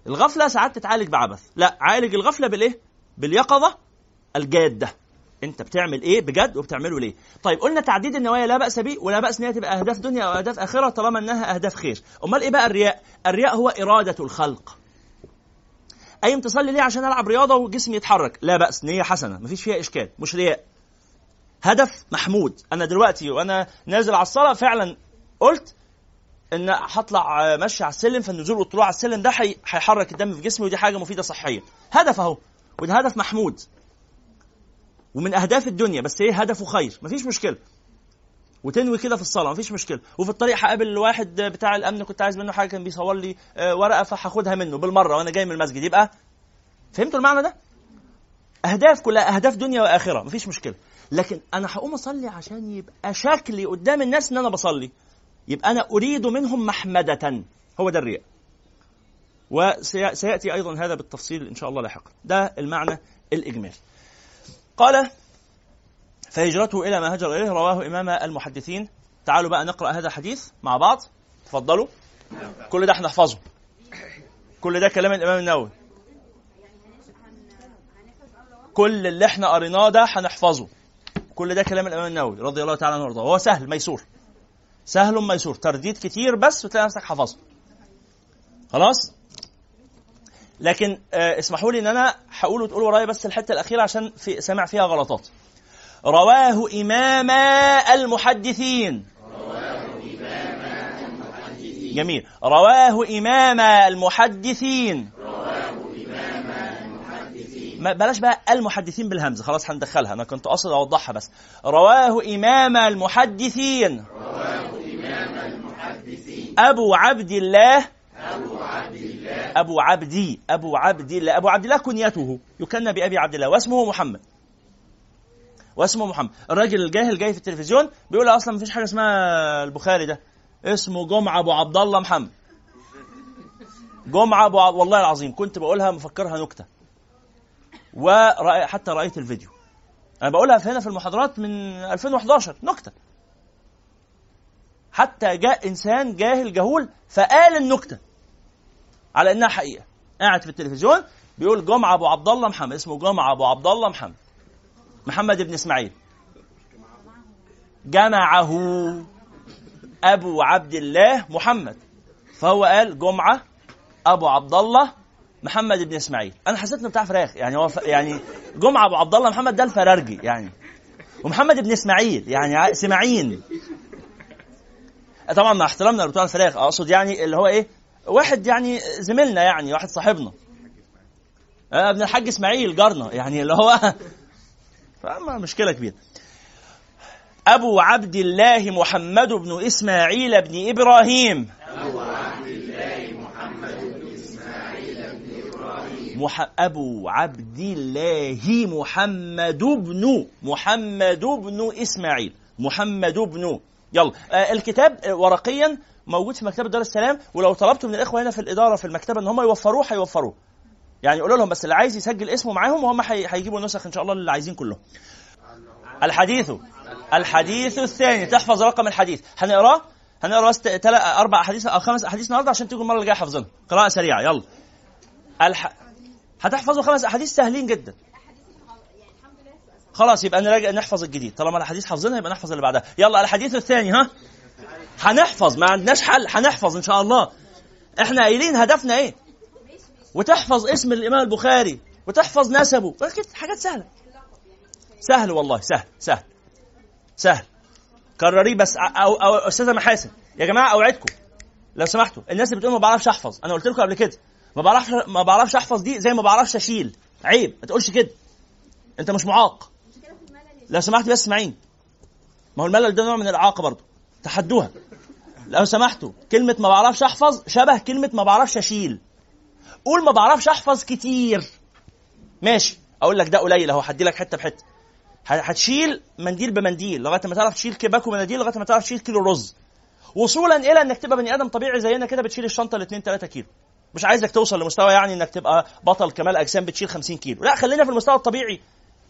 الغفلة ساعات تتعالج بعبث. لا عالج الغفلة بالإيه؟ باليقظة الجاده أنت بتعمل إيه بجد وبتعمله ليه؟ طيب قلنا تعديد النوايا لا بأس به ولا بأس إن هي تبقى أهداف دنيا أو أهداف آخرة طالما إنها أهداف خير. أمال إيه بقى الرياء؟ الرياء هو إرادة الخلق. أي تصلي ليه عشان ألعب رياضة وجسمي يتحرك؟ لا بأس نية حسنة مفيش فيها إشكال مش رياء. هدف محمود. أنا دلوقتي وأنا نازل على الصلاة فعلا قلت إن هطلع مشي على السلم فالنزول والطلوع على السلم ده هي- هيحرك الدم في جسمي ودي حاجة مفيدة صحيا. هدف أهو وده هدف محمود. ومن أهداف الدنيا بس إيه؟ هدفه خير مفيش مشكلة. وتنوي كده في الصلاة مفيش مشكلة. وفي الطريق هقابل واحد بتاع الأمن كنت عايز منه حاجة كان بيصور لي آه، ورقة فهاخدها منه بالمرة وأنا جاي من المسجد. يبقى فهمتوا المعنى ده؟ أهداف كلها أهداف دنيا وآخرة مفيش مشكلة. لكن أنا هقوم أصلي عشان يبقى شكلي قدام الناس إن أنا بصلي. يبقى أنا أريد منهم محمدة. هو ده الرياء. وسيأتي أيضا هذا بالتفصيل إن شاء الله لاحقا. ده المعنى الإجمالي. قال فهجرته إلى ما هجر إليه رواه إمام المحدثين. تعالوا بقى نقرأ هذا الحديث مع بعض. تفضلوا. كل ده هنحفظه كل ده كلام الإمام النووي. كل اللي إحنا قريناه ده هنحفظه. كل ده كلام الإمام النووي رضي الله تعالى عنه وارضاه. هو سهل ميسور. سهل ميسور ترديد كتير بس وتلاقي نفسك حفظه خلاص؟ لكن آه اسمحوا لي إن أنا هقول وتقولوا ورايا بس الحتة الأخيرة عشان في سامع فيها غلطات. رواه إمام المحدثين. جميل. رواه إمام المحدثين. ما بلاش بقى المحدثين بالهمزة خلاص هندخلها. أنا كنت قاصد أوضحها بس. رواه إمام المحدثين. أبو عبد الله. أبو عبدي. أبو عبد الله. أبو عبد الله كنيته. يكنى بأبي عبد الله واسمه محمد. واسمه محمد. الراجل الجاهل جاي في التلفزيون بيقول أصلا مفيش حاجة اسمها البخاري ده. اسمه جمعة أبو عبد الله محمد. جمعة أبو عبد والله العظيم كنت بقولها مفكرها نكتة. وحتى رأيت الفيديو. أنا بقولها هنا في المحاضرات من 2011 نكتة. حتى جاء إنسان جاهل جهول فقال النكتة. على إنها حقيقة. قاعد في التلفزيون بيقول جمعة أبو عبد الله محمد. اسمه جمعة أبو عبد الله محمد. محمد بن إسماعيل. جمعه أبو عبد الله محمد فهو قال جمعة أبو عبد الله محمد بن إسماعيل. أنا حسيت إنه بتاع فراخ يعني هو ف... يعني جمعة أبو عبد الله محمد ده الفرارجي يعني. ومحمد بن إسماعيل يعني سماعين طبعا مع احترامنا لبتوع الفراخ أقصد يعني اللي هو إيه واحد يعني زميلنا يعني واحد صاحبنا. آه، ابن الحاج إسماعيل جارنا يعني اللي هو فما مشكلة كبيرة. أبو عبد الله محمد بن إسماعيل بن إبراهيم. مح... أبو عبد الله محمد بن محمد بن إسماعيل. محمد بن. يلا. آه الكتاب آه، ورقيا موجود في مكتبة دار السلام ولو طلبتوا من الإخوة هنا في الإدارة في المكتبة إن هم يوفروه هيوفروه. يعني قولوا لهم بس اللي عايز يسجل اسمه معاهم وهم هي- هيجيبوا النسخ إن شاء الله اللي عايزين كلهم. الحديث الحديث الثاني تحفظ رقم الحديث. هنقراه؟ هنقرا بس أربع أحاديث أو خمس أحاديث النهارده عشان تيجوا المرة اللي جاية حافظينها قراءة سريعة يلا. الح... هتحفظوا خمس أحاديث سهلين جدا. خلاص يبقى نراجع نحفظ الجديد. طالما الأحاديث حافظينها يبقى نحفظ اللي بعدها. يلا الحديث الثاني ها؟ هنحفظ ما عندناش حل. هنحفظ إن شاء الله. إحنا قايلين هدفنا إيه؟ وتحفظ اسم الإمام البخاري وتحفظ نسبه. كده حاجات سهلة. سهل والله سهل سهل. سهل. كرريه بس أو أو أستاذة محاسن. يا جماعة أوعدكم. لو سمحتوا الناس اللي بتقول ما بعرفش أحفظ. أنا قلت لكم قبل كده ما بعرفش ما بعرفش أحفظ دي زي ما بعرفش أشيل. عيب ما تقولش كده. أنت مش معاق. لو سمحت بس اسمعيني. ما هو الملل ده نوع من الإعاقة برضه. تحدوها. لو سمحتوا كلمة ما بعرفش أحفظ شبه كلمة ما بعرفش أشيل. قول ما بعرفش أحفظ كتير. ماشي. أقول لك ده قليل أهو هدي لك حتة بحتة. هتشيل منديل بمنديل لغاية ما تعرف تشيل كباكو مناديل لغاية ما تعرف تشيل كيلو رز. وصولا إلى إنك تبقى بني آدم طبيعي زينا كده بتشيل الشنطة ل 2 3 كيلو. مش عايزك توصل لمستوى يعني إنك تبقى بطل كمال أجسام بتشيل 50 كيلو. لا خلينا في المستوى الطبيعي.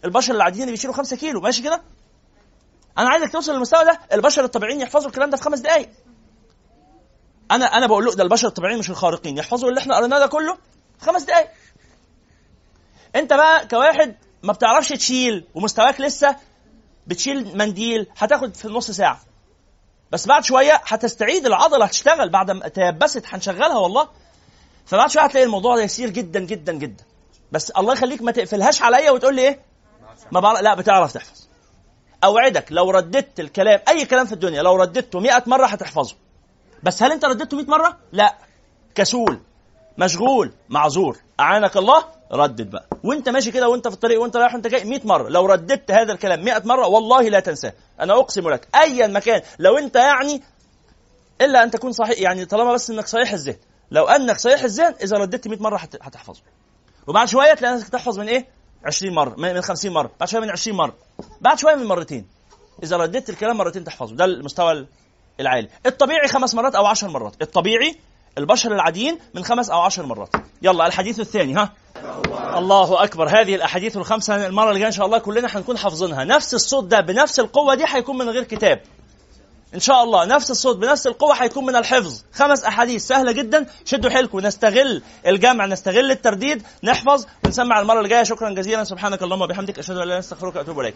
البشر العاديين اللي بيشيلوا 5 كيلو. ماشي كده؟ أنا عايزك توصل للمستوى ده البشر الطبيعيين يحفظوا الكلام ده في خمس دقائق أنا أنا بقول له ده البشر الطبيعيين مش الخارقين. يحفظوا اللي إحنا قريناه ده كله؟ خمس دقائق أنت بقى كواحد ما بتعرفش تشيل ومستواك لسه بتشيل منديل هتاخد في نص ساعة. بس بعد شوية هتستعيد العضلة هتشتغل بعد ما تيبست هنشغلها والله. فبعد شوية هتلاقي الموضوع ده يسير جدا جدا جدا. بس الله يخليك ما تقفلهاش عليا وتقول لي إيه؟ ما بعرف لا بتعرف تحفظ. أوعدك لو رددت الكلام أي كلام في الدنيا لو رددته 100 مرة هتحفظه. بس هل انت رددته 100 مرة؟ لا. كسول. مشغول. معذور. أعانك الله؟ ردد بقى. وانت ماشي كده وانت في الطريق وانت رايح وانت جاي 100 مرة. لو رددت هذا الكلام 100 مرة والله لا تنساه. أنا أقسم لك ايا مكان لو انت يعني إلا أن تكون صحيح. يعني طالما بس إنك صحيح الذهن. لو أنك صحيح الذهن إذا رددت 100 مرة هت- هتحفظه. وبعد شوية تلاقي نفسك تحفظ من إيه؟ 20 مرة. من 50 مرة. بعد شوية من 20 مرة. بعد شوية من مرتين. إذا رددت الكلام مرتين تحفظه. ده المستوى العالي الطبيعي خمس مرات أو عشر مرات. الطبيعي البشر العاديين من خمس أو عشر مرات. يلا الحديث الثاني ها. الله أكبر. هذه الأحاديث الخمسة المرة اللي جاية إن شاء الله كلنا هنكون حافظينها. نفس الصوت ده بنفس القوة دي هيكون من غير كتاب. إن شاء الله نفس الصوت بنفس القوة هيكون من الحفظ. خمس أحاديث سهلة جدا. شدوا حيلكم. نستغل الجمع نستغل الترديد. نحفظ. ونسمع المرة اللي جاية. شكرا جزيلا. سبحانك اللهم وبحمدك. أشهد أن لا اله الا انت استغفرك وأتوب إليك.